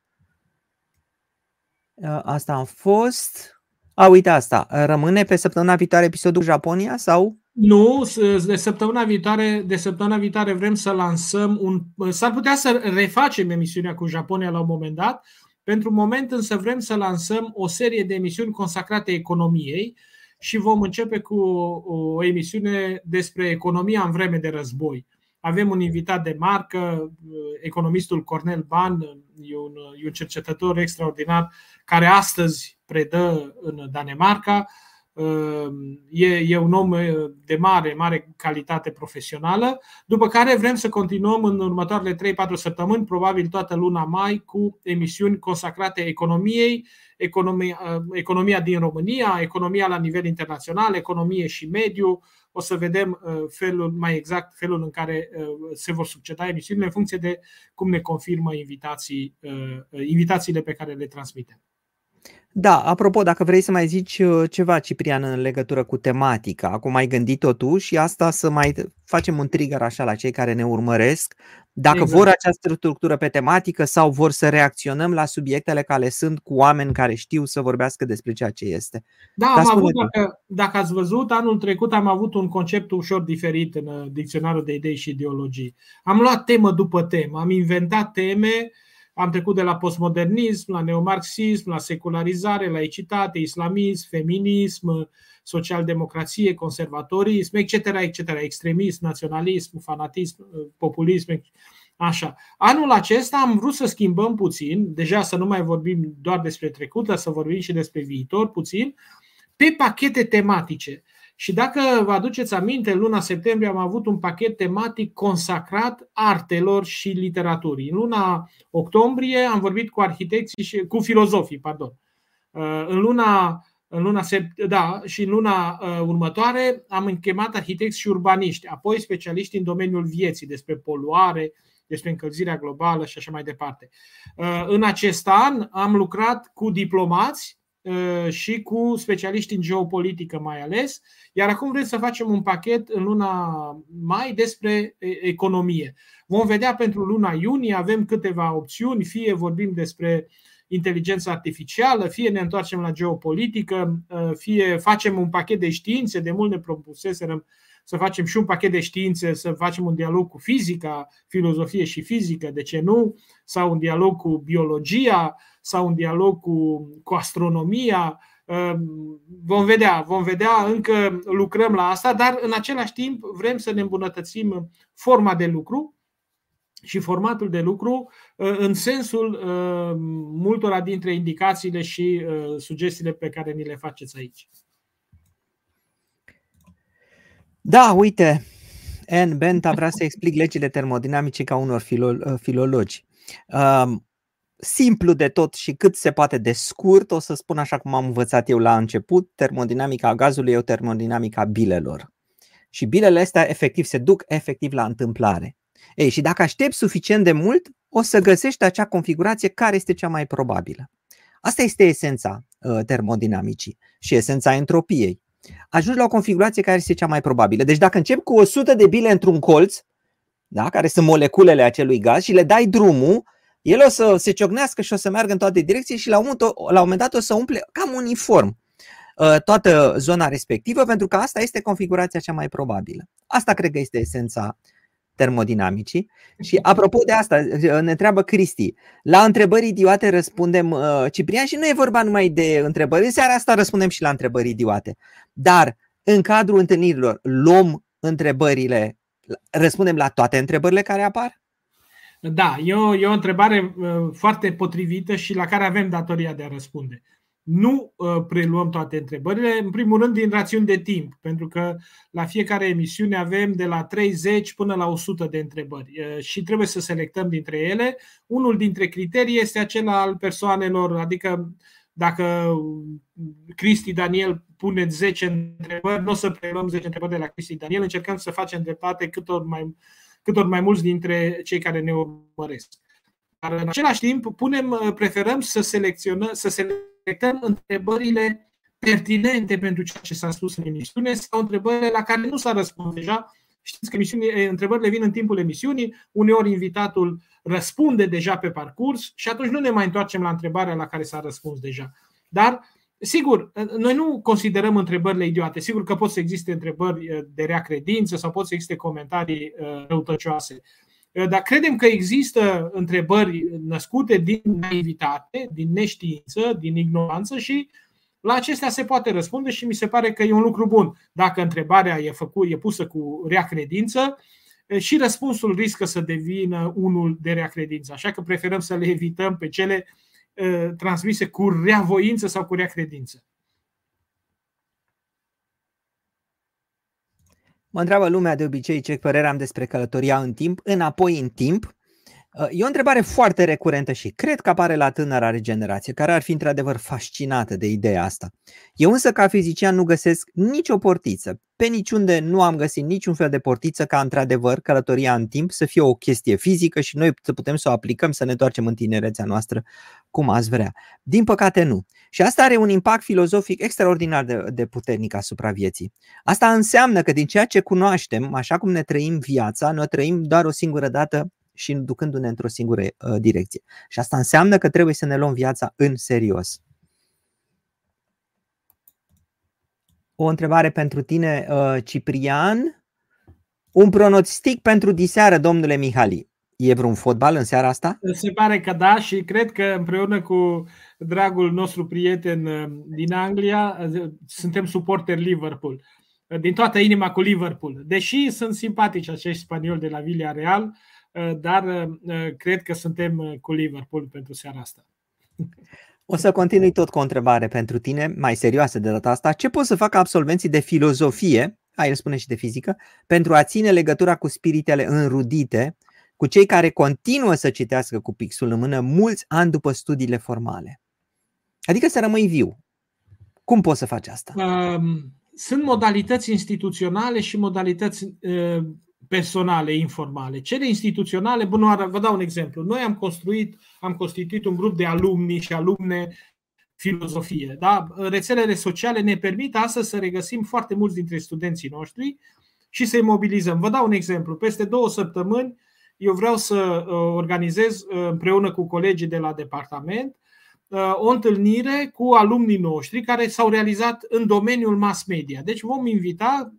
Speaker 1: Uh, asta a fost. A, uite asta. Rămâne pe săptămâna viitoare episodul Japonia sau?
Speaker 2: Nu, de săptămâna viitoare, de săptămâna viitoare vrem să lansăm un. S-ar putea să refacem emisiunea cu Japonia la un moment dat. Pentru moment însă vrem să lansăm o serie de emisiuni consacrate economiei și vom începe cu o emisiune despre economia în vreme de război. Avem un invitat de marcă, economistul Cornel Ban, e un, e un cercetător extraordinar care astăzi predă în Danemarca. E, e un om de mare, mare calitate profesională. După care vrem să continuăm în următoarele 3-4 săptămâni, probabil toată luna mai, cu emisiuni consacrate economiei, economia, economia din România, economia la nivel internațional, economie și mediu, o să vedem uh, felul mai exact felul în care uh, se vor succeda emisiunile în funcție de cum ne confirmă invitații, uh, invitațiile pe care le transmitem.
Speaker 1: Da, apropo, dacă vrei să mai zici ceva, Ciprian, în legătură cu tematica, acum ai gândit-o tu și asta să mai facem un trigger așa la cei care ne urmăresc, dacă exact. vor această structură pe tematică sau vor să reacționăm la subiectele care sunt cu oameni care știu să vorbească despre ceea ce este.
Speaker 2: Da, am avut, dacă, dacă ați văzut, anul trecut am avut un concept ușor diferit în dicționarul de idei și ideologii. Am luat temă după temă, am inventat teme am trecut de la postmodernism, la neomarxism, la secularizare, laicitate, islamism, feminism, socialdemocrație, conservatorism, etc., etc., extremism, naționalism, fanatism, populism, Așa. Anul acesta am vrut să schimbăm puțin, deja să nu mai vorbim doar despre trecut, dar să vorbim și despre viitor puțin, pe pachete tematice. Și dacă vă aduceți aminte, în luna septembrie am avut un pachet tematic consacrat artelor și literaturii. În luna octombrie am vorbit cu arhitecții și cu filozofii, pardon. Uh, în luna în luna da, și în luna uh, următoare am închemat arhitecți și urbaniști, apoi specialiști în domeniul vieții, despre poluare, despre încălzirea globală și așa mai departe. Uh, în acest an am lucrat cu diplomați uh, și cu specialiști în geopolitică mai ales, iar acum vrem să facem un pachet în luna mai despre economie. Vom vedea pentru luna iunie, avem câteva opțiuni, fie vorbim despre inteligență artificială, fie ne întoarcem la geopolitică, uh, fie facem un pachet de științe, de mult ne propuseserăm să facem și un pachet de științe, să facem un dialog cu fizica, filozofie și fizică, de ce nu, sau un dialog cu biologia, sau un dialog cu, cu astronomia. Ehm, vom vedea, vom vedea, încă lucrăm la asta, dar în același timp vrem să ne îmbunătățim forma de lucru și formatul de lucru eh, în sensul eh, multora dintre indicațiile și eh, sugestiile pe care ni le faceți aici.
Speaker 1: Da, uite, N. Benta vrea să explic legile termodinamice ca unor filo- uh, filologi. Um, simplu de tot și cât se poate de scurt, o să spun așa cum am învățat eu la început, termodinamica gazului e o termodinamica bilelor. Și bilele astea efectiv se duc efectiv la întâmplare. Ei, și dacă aștepți suficient de mult, o să găsești acea configurație care este cea mai probabilă. Asta este esența uh, termodinamicii și esența entropiei ajungi la o configurație care este cea mai probabilă. Deci dacă încep cu 100 de bile într-un colț, da, care sunt moleculele acelui gaz și le dai drumul, el o să se ciocnească și o să meargă în toate direcții și la un, la un moment dat o să umple cam uniform uh, toată zona respectivă, pentru că asta este configurația cea mai probabilă. Asta cred că este esența termodinamicii. Și apropo de asta, ne întreabă Cristi. La întrebări idiote răspundem uh, Ciprian și nu e vorba numai de întrebări. În seara asta răspundem și la întrebări idiote. Dar în cadrul întâlnirilor luăm întrebările, răspundem la toate întrebările care apar?
Speaker 2: Da, e o, e o întrebare uh, foarte potrivită și la care avem datoria de a răspunde nu uh, preluăm toate întrebările, în primul rând din rațiuni de timp, pentru că la fiecare emisiune avem de la 30 până la 100 de întrebări uh, și trebuie să selectăm dintre ele. Unul dintre criterii este acela al persoanelor, adică dacă Cristi Daniel pune 10 întrebări, nu o să preluăm 10 întrebări de la Cristi Daniel, încercăm să facem dreptate cât ori mai, cât ori mai mulți dintre cei care ne urmăresc. Dar în același timp punem, uh, preferăm să selecționăm, să selecționăm selectăm întrebările pertinente pentru ceea ce s-a spus în emisiune sau întrebările la care nu s-a răspuns deja. Știți că întrebările vin în timpul emisiunii, uneori invitatul răspunde deja pe parcurs și atunci nu ne mai întoarcem la întrebarea la care s-a răspuns deja. Dar, sigur, noi nu considerăm întrebările idiote. Sigur că pot să existe întrebări de rea credință sau pot să existe comentarii răutăcioase. Eh, dar credem că există întrebări născute din naivitate, din neștiință, din ignoranță și la acestea se poate răspunde și mi se pare că e un lucru bun. Dacă întrebarea e, făcut, e pusă cu rea credință, eh, și răspunsul riscă să devină unul de rea credință. Așa că preferăm să le evităm pe cele uh, transmise cu rea voință sau cu rea credință.
Speaker 1: Mă întreabă lumea de obicei ce părere am despre călătoria în timp, înapoi în timp. Uh, e o întrebare foarte recurentă și cred că apare la tânăra generație, care ar fi într-adevăr fascinată de ideea asta. Eu însă, ca fizician, nu găsesc nicio portiță. Pe niciunde nu am găsit niciun fel de portiță ca, într-adevăr, călătoria în timp să fie o chestie fizică și noi să putem să o aplicăm, să ne întoarcem în tinerețea noastră cum ați vrea. Din păcate, nu. Și asta are un impact filozofic extraordinar de, de puternic asupra vieții. Asta înseamnă că din ceea ce cunoaștem, așa cum ne trăim viața, noi trăim doar o singură dată și ducându-ne într-o singură uh, direcție. Și asta înseamnă că trebuie să ne luăm viața în serios. O întrebare pentru tine, uh, Ciprian. Un pronostic pentru diseară, domnule Mihali. E vreun fotbal în seara asta?
Speaker 2: Se pare că da și cred că împreună cu dragul nostru prieten uh, din Anglia uh, suntem suporter Liverpool. Uh, din toată inima cu Liverpool. Deși sunt simpatici acești spanioli de la Villarreal, dar cred că suntem cu Liverpool pentru seara asta.
Speaker 1: O să continui tot cu o întrebare pentru tine, mai serioasă de data asta. Ce pot să facă absolvenții de filozofie, a el spune și de fizică, pentru a ține legătura cu spiritele înrudite cu cei care continuă să citească cu pixul în mână mulți ani după studiile formale. Adică să rămâi viu. Cum poți să faci asta? Um,
Speaker 2: sunt modalități instituționale și modalități uh, personale, informale. Cele instituționale, bun, vă dau un exemplu. Noi am construit, am constituit un grup de alumni și alumne filozofie. Da? Rețelele sociale ne permit astăzi să regăsim foarte mulți dintre studenții noștri și să-i mobilizăm. Vă dau un exemplu. Peste două săptămâni eu vreau să uh, organizez uh, împreună cu colegii de la departament uh, o întâlnire cu alumnii noștri care s-au realizat în domeniul mass media. Deci vom invita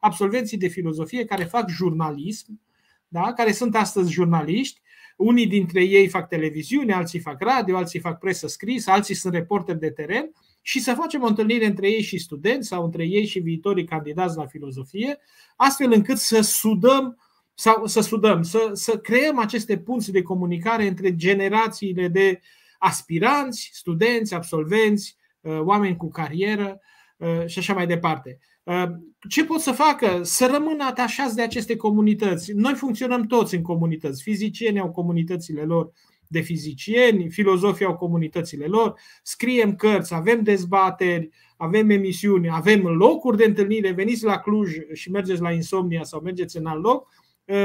Speaker 2: absolvenții de filozofie care fac jurnalism, da? care sunt astăzi jurnaliști. Unii dintre ei fac televiziune, alții fac radio, alții fac presă scrisă, alții sunt reporteri de teren și să facem o întâlnire între ei și studenți sau între ei și viitorii candidați la filozofie, astfel încât să sudăm sau să studăm, să, să creăm aceste punți de comunicare între generațiile de aspiranți, studenți, absolvenți, uh, oameni cu carieră uh, și așa mai departe. Uh, ce pot să facă? Să rămână atașați de aceste comunități. Noi funcționăm toți în comunități. Fizicienii au comunitățile lor de fizicieni, filozofii au comunitățile lor, scriem cărți, avem dezbateri, avem emisiuni, avem locuri de întâlnire. Veniți la Cluj și mergeți la Insomnia sau mergeți în alt loc Uh,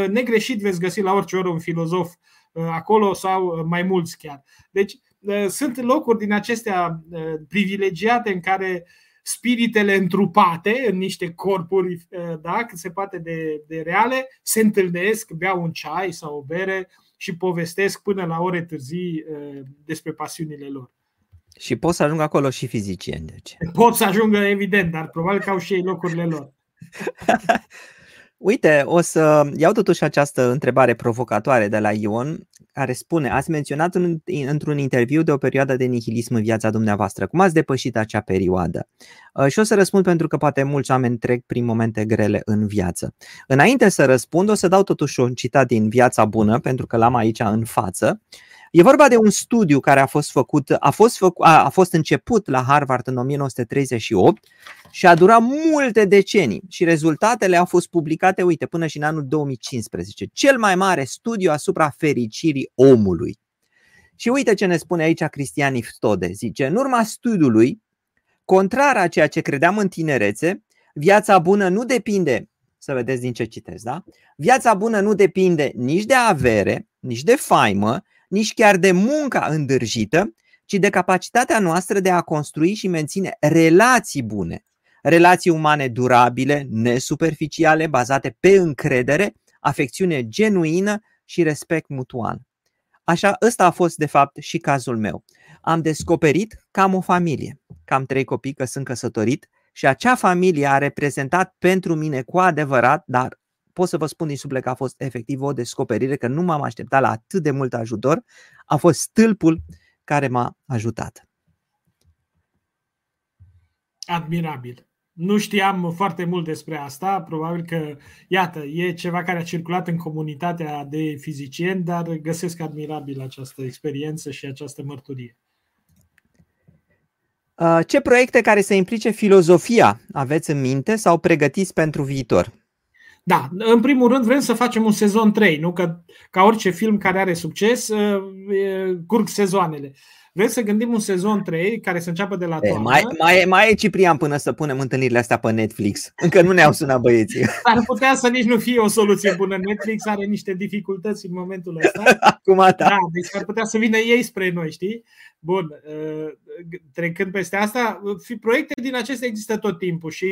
Speaker 2: negreșit veți găsi la orice oră un filozof uh, acolo sau uh, mai mulți chiar. Deci sunt locuri din acestea privilegiate în care spiritele întrupate în niște corpuri, da, cât se poate de, de reale, se întâlnesc, beau un ceai sau o bere și povestesc până la ore târzii despre pasiunile lor.
Speaker 1: Și pot să ajungă acolo și fizicieni. Deci.
Speaker 2: Pot să ajungă, evident, dar probabil că au și ei locurile lor. (laughs)
Speaker 1: Uite, o să iau totuși această întrebare provocatoare de la Ion, care spune, ați menționat în, într-un interviu de o perioadă de nihilism în viața dumneavoastră. Cum ați depășit acea perioadă? Uh, și o să răspund pentru că poate mulți oameni trec prin momente grele în viață. Înainte să răspund, o să dau totuși un citat din Viața Bună, pentru că l-am aici în față. E vorba de un studiu care a fost făcut, a fost, făcut, a, a fost început la Harvard în 1938 și a durat multe decenii și rezultatele au fost publicate, uite, până și în anul 2015. Cel mai mare studiu asupra fericirii omului. Și uite ce ne spune aici Cristian Iftode. Zice, în urma studiului, contrar a ceea ce credeam în tinerețe, viața bună nu depinde, să vedeți din ce citesc, da? Viața bună nu depinde nici de avere, nici de faimă, nici chiar de munca îndârjită, ci de capacitatea noastră de a construi și menține relații bune, relații umane durabile, nesuperficiale, bazate pe încredere, afecțiune genuină și respect mutual. Așa, ăsta a fost de fapt și cazul meu. Am descoperit că am o familie, că am trei copii, că sunt căsătorit și acea familie a reprezentat pentru mine cu adevărat, dar pot să vă spun din suflet că a fost efectiv o descoperire, că nu m-am așteptat la atât de mult ajutor, a fost stâlpul care m-a ajutat.
Speaker 2: Admirabil. Nu știam foarte mult despre asta, probabil că, iată, e ceva care a circulat în comunitatea de fizicieni, dar găsesc admirabil această experiență și această mărturie.
Speaker 1: Uh, ce proiecte care să implice filozofia aveți în minte sau pregătiți pentru viitor?
Speaker 2: Da, în primul rând vrem să facem un sezon 3, nu că ca orice film care are succes, uh, curg sezoanele. Vrem să gândim un sezon 3 care să înceapă de la toamnă.
Speaker 1: Mai, mai, mai e Ciprian până să punem întâlnirile astea pe Netflix. Încă nu ne-au sunat băieții. (laughs)
Speaker 2: Ar putea să nici nu fie o soluție bună. Netflix are niște dificultăți în momentul ăsta. (laughs)
Speaker 1: Acum da.
Speaker 2: da. Deci ar putea să vină ei spre noi, știi? Bun, uh, trecând peste asta, proiecte din acestea există tot timpul și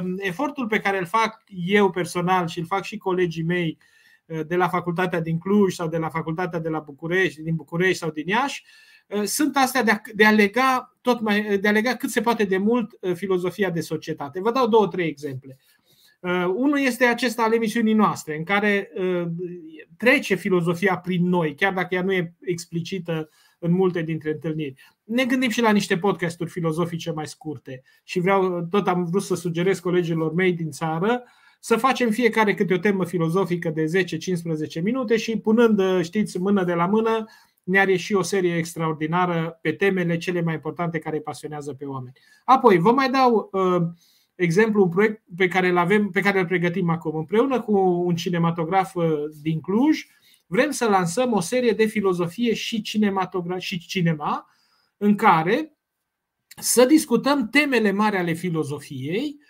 Speaker 2: um, efortul pe care îl fac eu personal și îl fac și colegii mei uh, de la facultatea din Cluj sau de la facultatea de la București, din București sau din Iași, uh, sunt astea de a, de a, lega tot mai, de a lega cât se poate de mult filozofia de societate. Vă dau două, trei exemple. Uh, unul este acesta al emisiunii noastre, în care uh, trece filozofia prin noi, chiar dacă ea nu e explicită în multe dintre întâlniri. Ne gândim și la niște podcasturi filozofice mai scurte și vreau, tot am vrut să sugerez colegilor mei din țară să facem fiecare câte o temă filozofică de 10-15 minute și punând, știți, mână de la mână, ne-ar ieși o serie extraordinară pe temele cele mai importante care îi pasionează pe oameni. Apoi, vă mai dau uh, exemplu un proiect pe care îl avem, pe care îl pregătim acum. Împreună cu un cinematograf uh, din Cluj, vrem să lansăm o serie de filozofie și cinematograf și cinema în care să discutăm temele mari ale filozofiei, uh,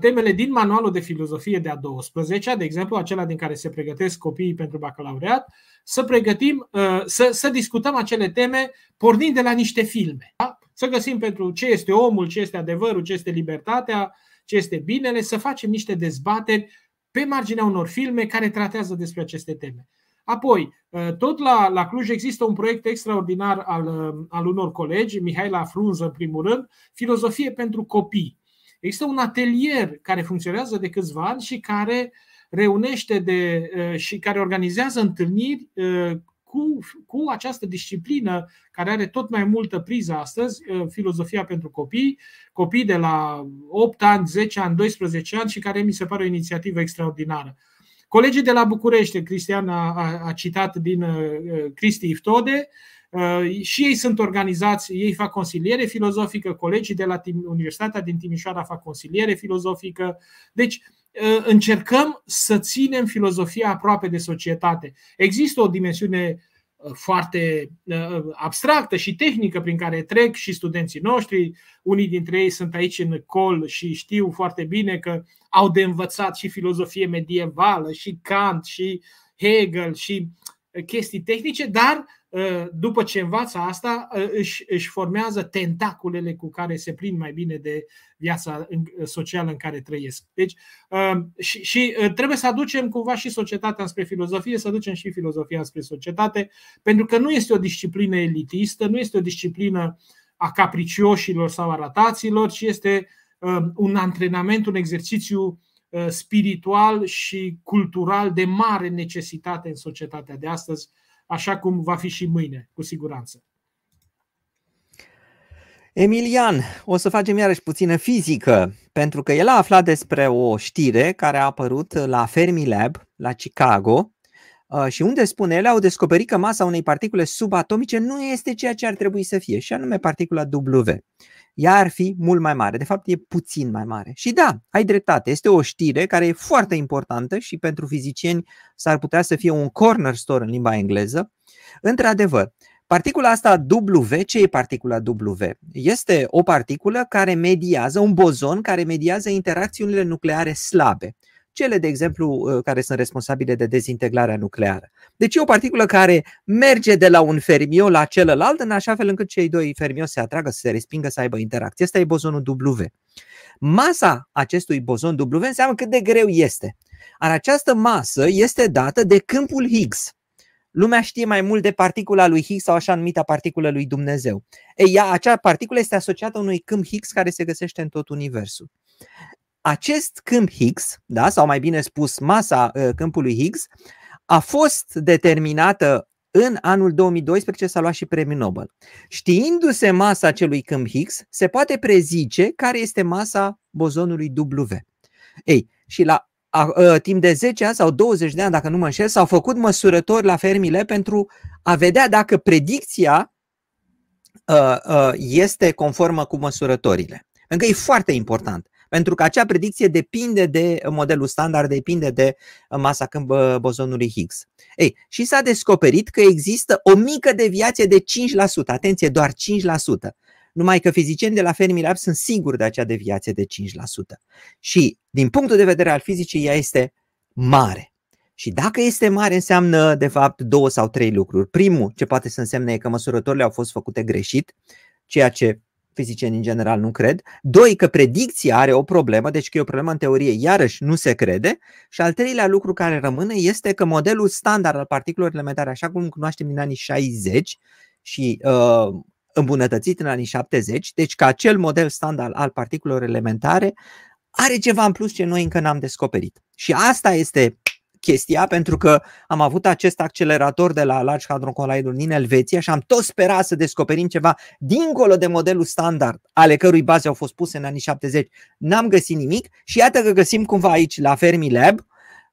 Speaker 2: temele din manualul de filozofie de a 12 de exemplu, acela din care se pregătesc copiii pentru bacalaureat, să pregătim, uh, să, să discutăm acele teme pornind de la niște filme. Da? Să găsim pentru ce este omul, ce este adevărul, ce este libertatea, ce este binele, să facem niște dezbateri pe marginea unor filme care tratează despre aceste teme. Apoi, uh, tot la, la Cluj există un proiect extraordinar al, uh, al unor colegi, Mihaela Frunză în primul rând, Filozofie pentru copii. Există un atelier care funcționează de câțiva ani și care reunește de, uh, și care organizează întâlniri cu, cu această disciplină care are tot mai multă priză astăzi, filozofia pentru copii, copii de la 8 ani, 10 ani, 12 ani și care mi se pare o inițiativă extraordinară. Colegii de la București, Cristian a, a citat din uh, Cristi Iftode, uh, și ei sunt organizați, ei fac consiliere filozofică, colegii de la Universitatea din Timișoara fac consiliere filozofică. Deci, uh, încercăm să ținem filozofia aproape de societate. Există o dimensiune foarte abstractă și tehnică prin care trec și studenții noștri. Unii dintre ei sunt aici în col și știu foarte bine că au de învățat și filozofie medievală, și Kant, și Hegel, și chestii tehnice, dar după ce învață asta, își, își formează tentaculele cu care se prind mai bine de viața socială în care trăiesc. Deci, și, și trebuie să aducem cumva și societatea spre filozofie, să aducem și filozofia spre societate, pentru că nu este o disciplină elitistă, nu este o disciplină a capricioșilor sau a rataților, ci este un antrenament, un exercițiu spiritual și cultural de mare necesitate în societatea de astăzi, așa cum va fi și mâine, cu siguranță.
Speaker 1: Emilian, o să facem iarăși puțină fizică, pentru că el a aflat despre o știre care a apărut la Fermilab, la Chicago, uh, și unde spune ele au descoperit că masa unei particule subatomice nu este ceea ce ar trebui să fie, și anume particula W. Ea ar fi mult mai mare, de fapt e puțin mai mare. Și da, ai dreptate, este o știre care e foarte importantă și pentru fizicieni s-ar putea să fie un cornerstone în limba engleză. Într-adevăr, Particula asta W, ce e particula W? Este o particulă care mediază, un bozon care mediază interacțiunile nucleare slabe. Cele, de exemplu, uh, care sunt responsabile de dezintegrarea nucleară. Deci e o particulă care merge de la un fermio la celălalt în așa fel încât cei doi fermio se atragă, să se respingă, să aibă interacție. Asta e bozonul W. Masa acestui bozon W înseamnă cât de greu este. Ar această masă este dată de câmpul Higgs. Lumea știe mai mult de particula lui Higgs sau așa numită particulă lui Dumnezeu. Ei, ea, acea particulă este asociată unui câmp Higgs care se găsește în tot universul. Acest câmp Higgs, da, sau mai bine spus masa uh, câmpului Higgs, a fost determinată în anul 2012 s-a luat și premiul Nobel. Știindu-se masa acelui câmp Higgs, se poate prezice care este masa bozonului W. Ei, și la a, a, timp de 10 ani sau 20 de ani, dacă nu mă înșel, s-au făcut măsurători la fermile pentru a vedea dacă predicția a, a, este conformă cu măsurătorile. Pentru că e foarte important. Pentru că acea predicție depinde de modelul standard, depinde de masa câmp bozonului Higgs. Ei, și s-a descoperit că există o mică deviație de 5%, atenție, doar 5%. Numai că fizicieni de la Fermilab sunt siguri de acea deviație de 5%. Și din punctul de vedere al fizicii, ea este mare. Și dacă este mare, înseamnă, de fapt, două sau trei lucruri. Primul, ce poate să însemne, e că măsurătorile au fost făcute greșit, ceea ce fizicieni în general nu cred. Doi, că predicția are o problemă, deci că e o problemă în teorie, iarăși nu se crede. Și al treilea lucru care rămâne este că modelul standard al particulelor elementare, așa cum îl cunoaștem din anii 60 și uh, îmbunătățit în anii 70, deci că acel model standard al particulelor elementare are ceva în plus ce noi încă n-am descoperit. Și asta este chestia, pentru că am avut acest accelerator de la Large Hadron Collider din Elveția și am tot sperat să descoperim ceva dincolo de modelul standard, ale cărui baze au fost puse în anii 70. N-am găsit nimic și iată că găsim cumva aici la Fermilab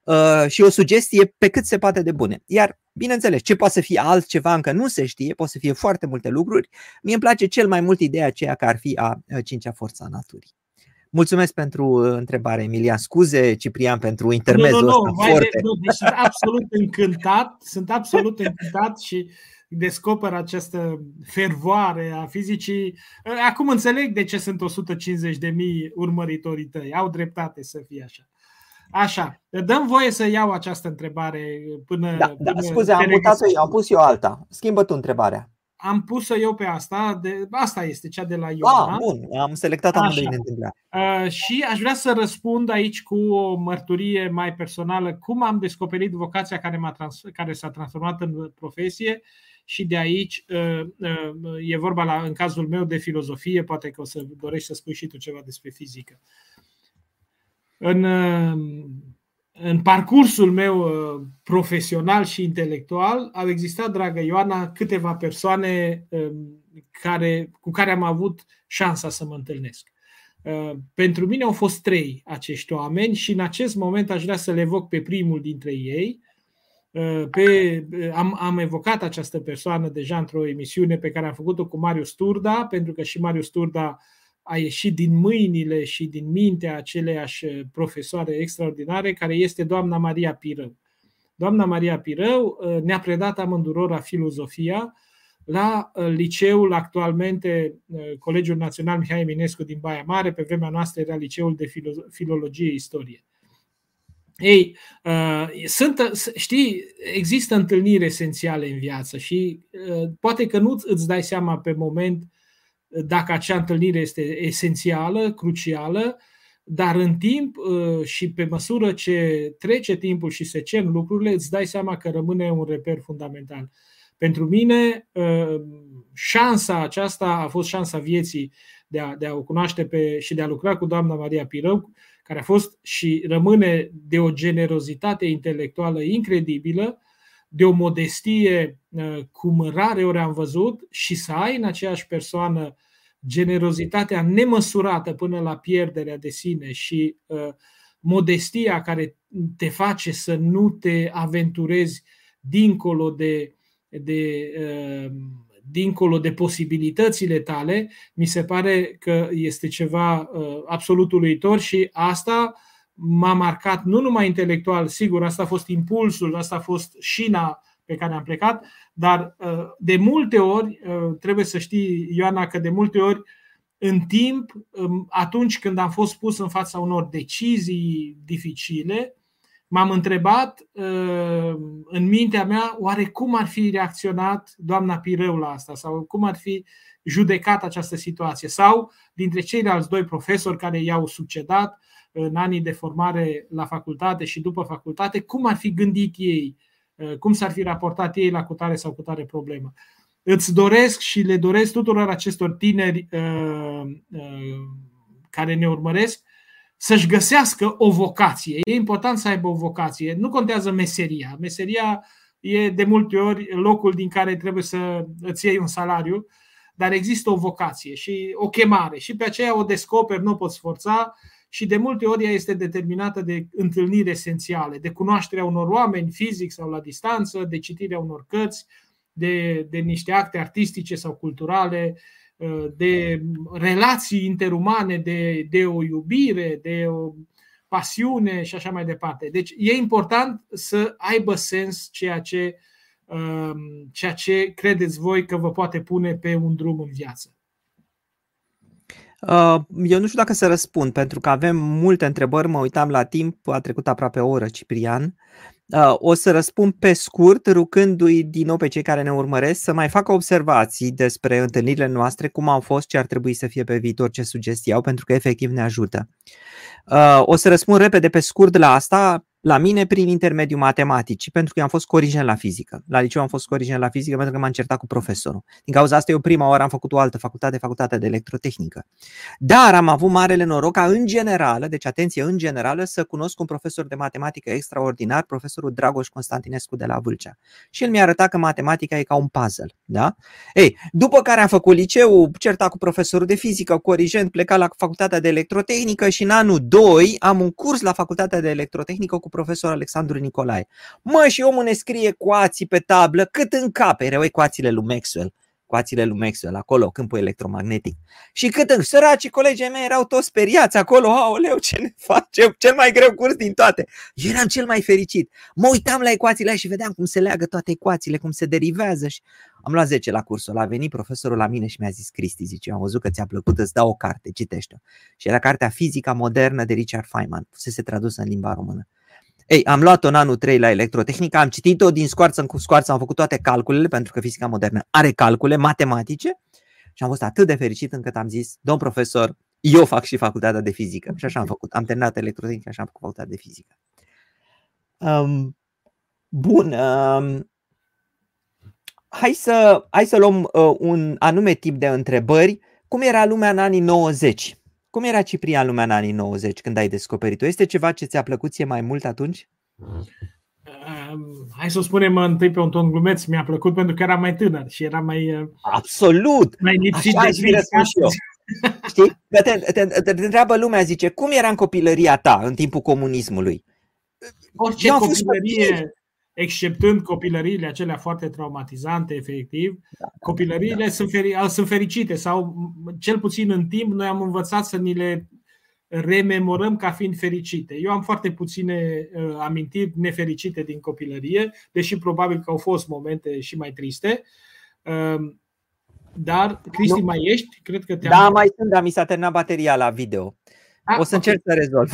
Speaker 1: uh, și o sugestie pe cât se poate de bune. Iar Bineînțeles, ce poate să fie altceva încă nu se știe, poate să fie foarte multe lucruri. Mie îmi place cel mai mult ideea aceea că ar fi a cincea forță a naturii. Mulțumesc pentru uh, întrebare, Emilia. Scuze, Ciprian, pentru intermezul nu, nu, nu, ăsta foarte...
Speaker 2: De, nu, deci sunt absolut încântat, sunt absolut încântat și descoper această fervoare a fizicii. Acum înțeleg de ce sunt 150 de mii urmăritorii tăi. Au dreptate să fie așa. Așa, dăm voie să iau această întrebare până.
Speaker 1: Da, da până scuze, am mutat-o eu, am pus eu alta. Schimbă tu întrebarea.
Speaker 2: Am pus-o eu pe asta, de, asta este cea de la Ioana.
Speaker 1: Ah, bun, am selectat amândoi din
Speaker 2: uh, Și aș vrea să răspund aici cu o mărturie mai personală. Cum am descoperit vocația care, m-a trans, care s-a transformat în profesie? Și de aici uh, uh, e vorba la, în cazul meu de filozofie, poate că o să dorești să spui și tu ceva despre fizică. În, în parcursul meu uh, profesional și intelectual au existat, dragă Ioana, câteva persoane um, care, cu care am avut șansa să mă întâlnesc. Uh, pentru mine au fost trei acești oameni și în acest moment aș vrea să le evoc pe primul dintre ei. Uh, pe, am, am evocat această persoană deja într-o emisiune pe care am făcut-o cu Marius Turda, pentru că și Marius Turda a ieșit din mâinile și din mintea aceleiași profesoare extraordinare, care este doamna Maria Pirău. Doamna Maria Pirău uh, ne-a predat amândurora filozofia la uh, liceul actualmente uh, Colegiul Național Mihai Eminescu din Baia Mare, pe vremea noastră era liceul de filologie istorie. Ei, sunt, știi, există întâlniri esențiale în viață și poate că nu îți dai seama pe moment dacă acea întâlnire este esențială, crucială, dar în timp uh, și pe măsură ce trece timpul și se cer lucrurile, îți dai seama că rămâne un reper fundamental. Pentru mine, uh, șansa aceasta a fost șansa vieții de a, de a o cunoaște pe, și de a lucra cu doamna Maria Pirău, care a fost și rămâne de o generozitate intelectuală incredibilă, de o modestie uh, cum rare ori am văzut și să ai în aceeași persoană generozitatea nemăsurată până la pierderea de sine și uh, modestia care te face să nu te aventurezi dincolo de, de, uh, dincolo de posibilitățile tale, mi se pare că este ceva absolut uluitor și asta m-a marcat nu numai intelectual, sigur, asta a fost impulsul, asta a fost șina pe care am plecat, dar uh, de multe ori, uh, trebuie să știi, Ioana, că de multe ori, în timp, um, atunci când am fost pus în fața unor decizii dificile, m-am întrebat uh, în mintea mea oare cum ar fi reacționat doamna Pireu la asta? Sau cum ar fi judecat această situație? Sau dintre ceilalți doi profesori care i-au succedat în anii de formare la facultate și după facultate, cum ar fi gândit ei, uh, cum s-ar fi raportat ei la cutare sau cutare problemă. Îți doresc și le doresc tuturor acestor tineri uh, uh, care ne urmăresc să-și găsească o vocație. E important să aibă o vocație. Nu contează meseria. Meseria e de multe ori locul din care trebuie să îți iei un salariu, dar există o vocație și o chemare și pe aceea o descoperi, nu o poți forța și de multe ori ea este determinată de întâlniri esențiale, de cunoașterea unor oameni fizic sau la distanță, de citirea unor cărți, de, de niște acte artistice sau culturale, de relații interumane, de, de o iubire, de o pasiune și așa mai departe. Deci e important să aibă sens ceea ce, um, ceea ce credeți voi că vă poate pune pe un drum în viață.
Speaker 1: Uh, eu nu știu dacă să răspund, pentru că avem multe întrebări, mă uitam la timp, a trecut aproape o oră, Ciprian. Uh, o să răspund pe scurt, rucându-i din nou pe cei care ne urmăresc să mai facă observații despre întâlnirile noastre, cum au fost, ce ar trebui să fie pe viitor, ce sugestii au, pentru că efectiv ne ajută. Uh, o să răspund repede pe scurt la asta. La mine prin intermediul matematicii, pentru că eu am fost corigent la fizică. La liceu am fost corigent la fizică pentru că m-am certat cu profesorul. Din cauza asta eu prima oară am făcut o altă facultate, facultatea de electrotehnică. Dar am avut marele noroc ca în general, deci atenție, în general, să cunosc un profesor de matematică extraordinar, profesorul Dragoș Constantinescu de la Vâlcea. Și el mi-a arătat că matematica e ca un puzzle. Da? Ei, după care am făcut liceu, certat cu profesorul de fizică, corigent, plecat la facultatea de electrotehnică și în anul 2 am un curs la facultatea de electrotehnică cu profesor Alexandru Nicolae. Mă, și omul ne scrie coații pe tablă cât în cap, erau ecuațiile lui Maxwell ecuațiile lui Maxwell, acolo, câmpul electromagnetic. Și cât în săracii colegii mei erau toți speriați acolo, aoleu, ce ne facem, cel mai greu curs din toate. Eu eram cel mai fericit. Mă uitam la ecuațiile și vedeam cum se leagă toate ecuațiile, cum se derivează și am luat 10 la cursul. A venit profesorul la mine și mi-a zis, Cristi, zice, am văzut că ți-a plăcut, îți dau o carte, citește-o. Și era cartea Fizica modernă de Richard Feynman, fusese tradusă în limba română. Ei, am luat-o în anul 3 la electrotehnică, am citit-o din scoarță în scoarță, am făcut toate calculele, pentru că fizica modernă are calcule matematice și am fost atât de fericit încât am zis, domn profesor, eu fac și facultatea de fizică. Și așa am făcut. Am terminat electrotehnică și am făcut facultatea de fizică. Um, bun. Um, hai, să, hai să luăm uh, un anume tip de întrebări. Cum era lumea în anii 90? Cum era Ciprian lumea în anii 90 când ai descoperit-o? Este ceva ce ți-a plăcut ție mai mult atunci?
Speaker 2: hai să o spunem întâi pe un ton glumeț, mi-a plăcut pentru că era mai tânăr și era mai... Uh,
Speaker 1: Absolut!
Speaker 2: Mai lipsit Așa de
Speaker 1: și eu. (laughs) Știi? Te, te, te, te întreabă lumea, zice, cum era în copilăria ta în timpul comunismului?
Speaker 2: Orice copilărie, exceptând copilăriile acelea foarte traumatizante, efectiv, da, da copilăriile da. Sunt, feri, sunt fericite sau cel puțin în timp noi am învățat să ni le rememorăm ca fiind fericite. Eu am foarte puține uh, amintiri nefericite din copilărie, deși probabil că au fost momente și mai triste. Uh, dar, Cristi, nu. mai ești? Cred că te
Speaker 1: Da, mai sunt, dar mi s-a terminat bateria la video. Ah, o să okay. încerc să rezolv.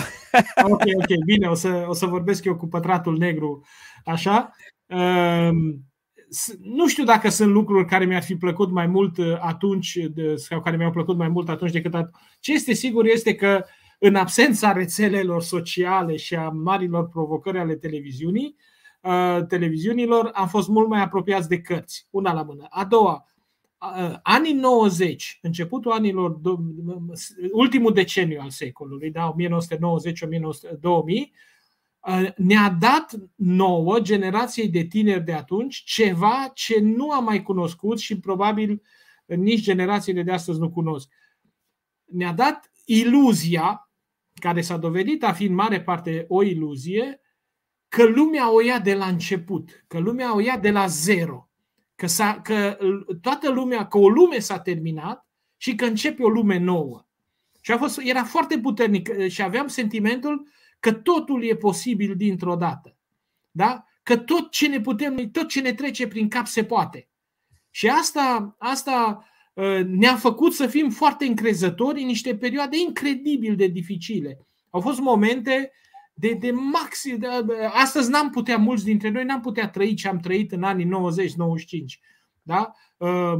Speaker 2: Ok, ok, bine, o să, o să vorbesc eu cu pătratul negru, așa. Uh, nu știu dacă sunt lucruri care mi-ar fi plăcut mai mult uh, atunci sau care mi-au plăcut mai mult atunci decât atunci. Ce este sigur este că în absența rețelelor sociale și a marilor provocări ale televiziunii, uh, televiziunilor, am fost mult mai apropiați de cărți, una la mână. A doua, uh, anii 90, începutul anilor, ultimul deceniu al secolului, da, 1990-2000, ne-a dat nouă, generației de tineri de atunci, ceva ce nu am mai cunoscut și probabil nici generațiile de astăzi nu cunosc. Ne-a dat iluzia care s-a dovedit a fi în mare parte o iluzie, că lumea o ia de la început, că lumea o ia de la zero, că, s-a, că toată lumea, că o lume s-a terminat și că începe o lume nouă. Și a fost, era foarte puternic și aveam sentimentul că totul e posibil dintr-o dată. Da? Că tot ce ne putem, tot ce ne trece prin cap se poate. Și asta, asta Uh, ne-a făcut să fim foarte încrezători în niște perioade incredibil de dificile. Au fost momente de, de maxim. De, astăzi n-am putea, mulți dintre noi n-am putea trăi ce am trăit în anii 90-95. Da? Uh,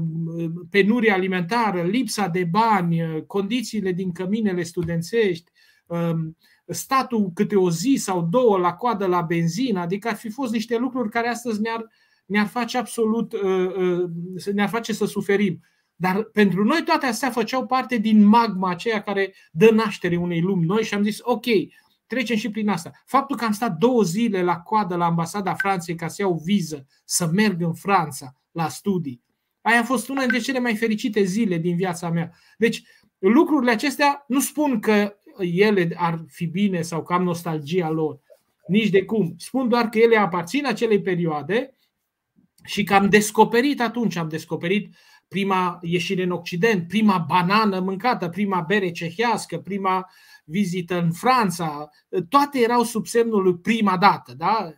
Speaker 2: penuria alimentară, lipsa de bani, uh, condițiile din căminele studențești, statul câte o zi sau două la coadă la benzină, adică ar fi fost niște lucruri care astăzi ne-ar, ne-ar face absolut, ne-ar face să suferim. Dar pentru noi toate astea făceau parte din magma aceea care dă naștere unei lumi noi și am zis, ok, trecem și prin asta. Faptul că am stat două zile la coadă la ambasada Franței ca să iau viză, să merg în Franța la studii, aia a fost una dintre cele mai fericite zile din viața mea. Deci, lucrurile acestea nu spun că ele ar fi bine sau că am nostalgia lor. Nici de cum. Spun doar că ele aparțin acelei perioade și că am descoperit atunci, am descoperit prima ieșire în Occident, prima banană mâncată, prima bere cehiască, prima vizită în Franța, toate erau sub semnul lui prima dată. Da?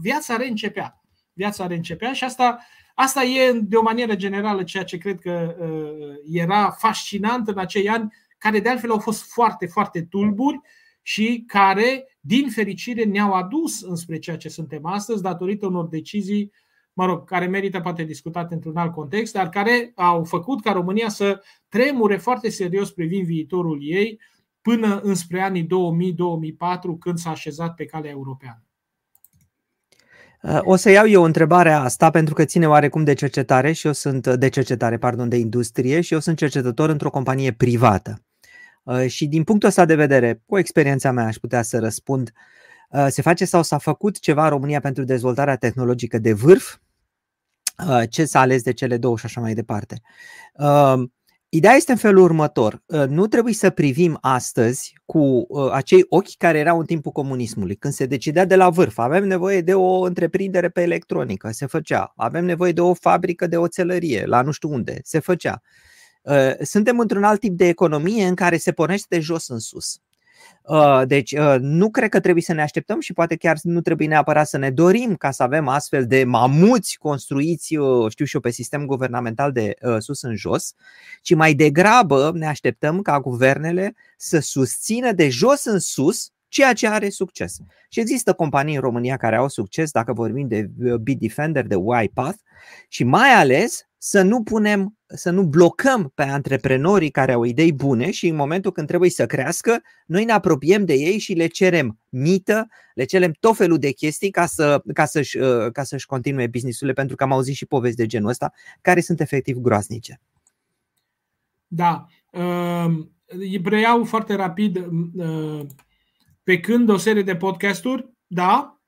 Speaker 2: Viața reîncepea. Viața reîncepea și asta, asta e de o manieră generală ceea ce cred că uh, era fascinant în acei ani, care de altfel au fost foarte, foarte tulburi și care, din fericire, ne-au adus înspre ceea ce suntem astăzi, datorită unor decizii uh, mă rog, care merită poate discutat într-un alt context, dar care au făcut ca România să tremure foarte serios privind viitorul ei până înspre anii 2000-2004 când s-a așezat pe calea europeană.
Speaker 1: O să iau eu întrebarea asta pentru că ține oarecum de cercetare și eu sunt de cercetare, pardon, de industrie și eu sunt cercetător într-o companie privată. Și din punctul ăsta de vedere, cu experiența mea aș putea să răspund, se face sau s-a făcut ceva în România pentru dezvoltarea tehnologică de vârf, ce s-a ales de cele două și așa mai departe. Ideea este în felul următor. Uh, nu trebuie să privim astăzi cu uh, acei ochi care erau în timpul comunismului, când se decidea de la vârf. Avem nevoie de o întreprindere pe electronică, se făcea. Avem nevoie de o fabrică de oțelărie, la nu știu unde, se făcea. Uh, suntem într-un alt tip de economie în care se pornește de jos în sus. Uh, deci uh, nu cred că trebuie să ne așteptăm și poate chiar nu trebuie neapărat să ne dorim ca să avem astfel de mamuți construiți, uh, știu și eu, pe sistem guvernamental de sus în jos, ci mai degrabă ne așteptăm ca guvernele să susțină de jos în sus ceea ce are succes. Și există companii în România care au succes, dacă vorbim de Bitdefender, de YPath, și mai ales să nu punem, să nu blocăm pe antreprenorii care au idei bune și în momentul când trebuie să crească, noi ne apropiem de ei și le cerem mită, le cerem tot felul de chestii ca, să, ca, să-și, uh, ca să-și continue businessurile, pentru că am auzit și povesti de genul ăsta, care sunt efectiv groaznice.
Speaker 2: Da. Uh, preiau foarte rapid uh, pe când o serie de podcasturi, da, uh,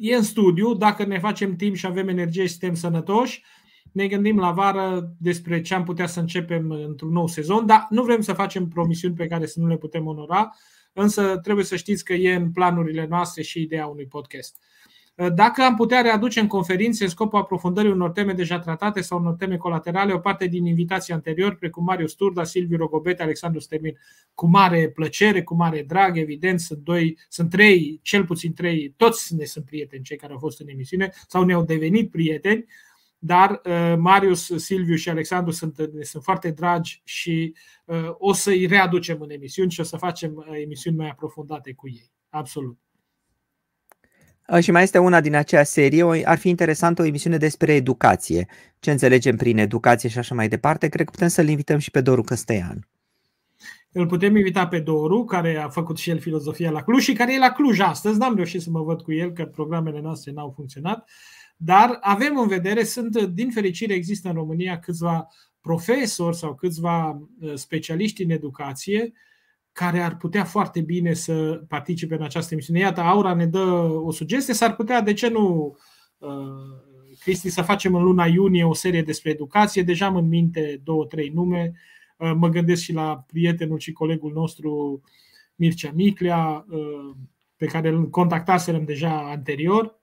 Speaker 2: e în studiu, dacă ne facem timp și avem energie și suntem sănătoși, ne gândim la vară despre ce am putea să începem într-un nou sezon, dar nu vrem să facem promisiuni pe care să nu le putem onora, însă trebuie să știți că e în planurile noastre și ideea unui podcast. Uh, dacă am putea readuce în conferințe în scopul aprofundării unor teme deja tratate sau unor teme colaterale, o parte din invitații anteriori, precum Marius Turda, Silviu Rogobete, Alexandru Stermin, cu mare plăcere, cu mare drag, evident, sunt, doi, sunt trei, cel puțin trei, toți ne sunt prieteni cei care au fost în emisiune sau ne-au devenit prieteni, dar uh, Marius, Silviu și Alexandru sunt, ne sunt foarte dragi și uh, o să-i readucem în emisiuni și o să facem emisiuni mai aprofundate cu ei. Absolut.
Speaker 1: Și mai este una din acea serie, ar fi interesant o emisiune despre educație. Ce înțelegem prin educație și așa mai departe. Cred că putem să-l invităm și pe Doru Căstăian.
Speaker 2: Îl putem invita pe Doru, care a făcut și el filozofia la Cluj și care e la Cluj astăzi. N-am reușit să mă văd cu el, că programele noastre n-au funcționat. Dar avem în vedere, sunt, din fericire, există în România câțiva profesori sau câțiva uh, specialiști în educație care ar putea foarte bine să participe în această emisiune. Iată, Aura ne dă o sugestie, s-ar putea, de ce nu, uh, Cristi, să facem în luna iunie o serie despre educație. Deja am în minte două, trei nume. Uh, mă gândesc și la prietenul și colegul nostru Mircea Miclea, uh, pe care îl contactaserăm deja anterior.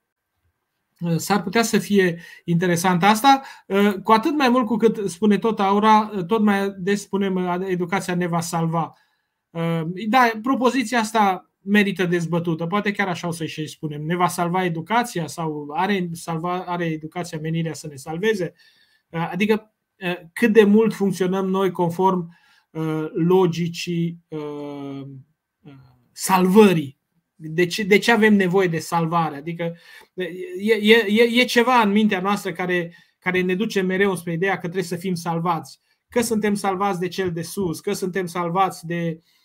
Speaker 2: S-ar putea să fie interesant asta, cu atât mai mult cu cât spune tot Aura, tot mai des spunem educația ne va salva. Ehm, da, propoziția asta merită dezbătută. Poate chiar așa o să și spunem. Ne va salva educația sau are, salva, are educația menirea să ne salveze? Ehm, adică ehm, cât de mult funcționăm noi conform logicii salvării. De ce, de ce avem nevoie de salvare? Adică e, e, e ceva în mintea noastră care, care ne duce mereu spre ideea că trebuie să fim salvați. Că suntem salvați de cel de sus, că suntem salvați de uh, Uh,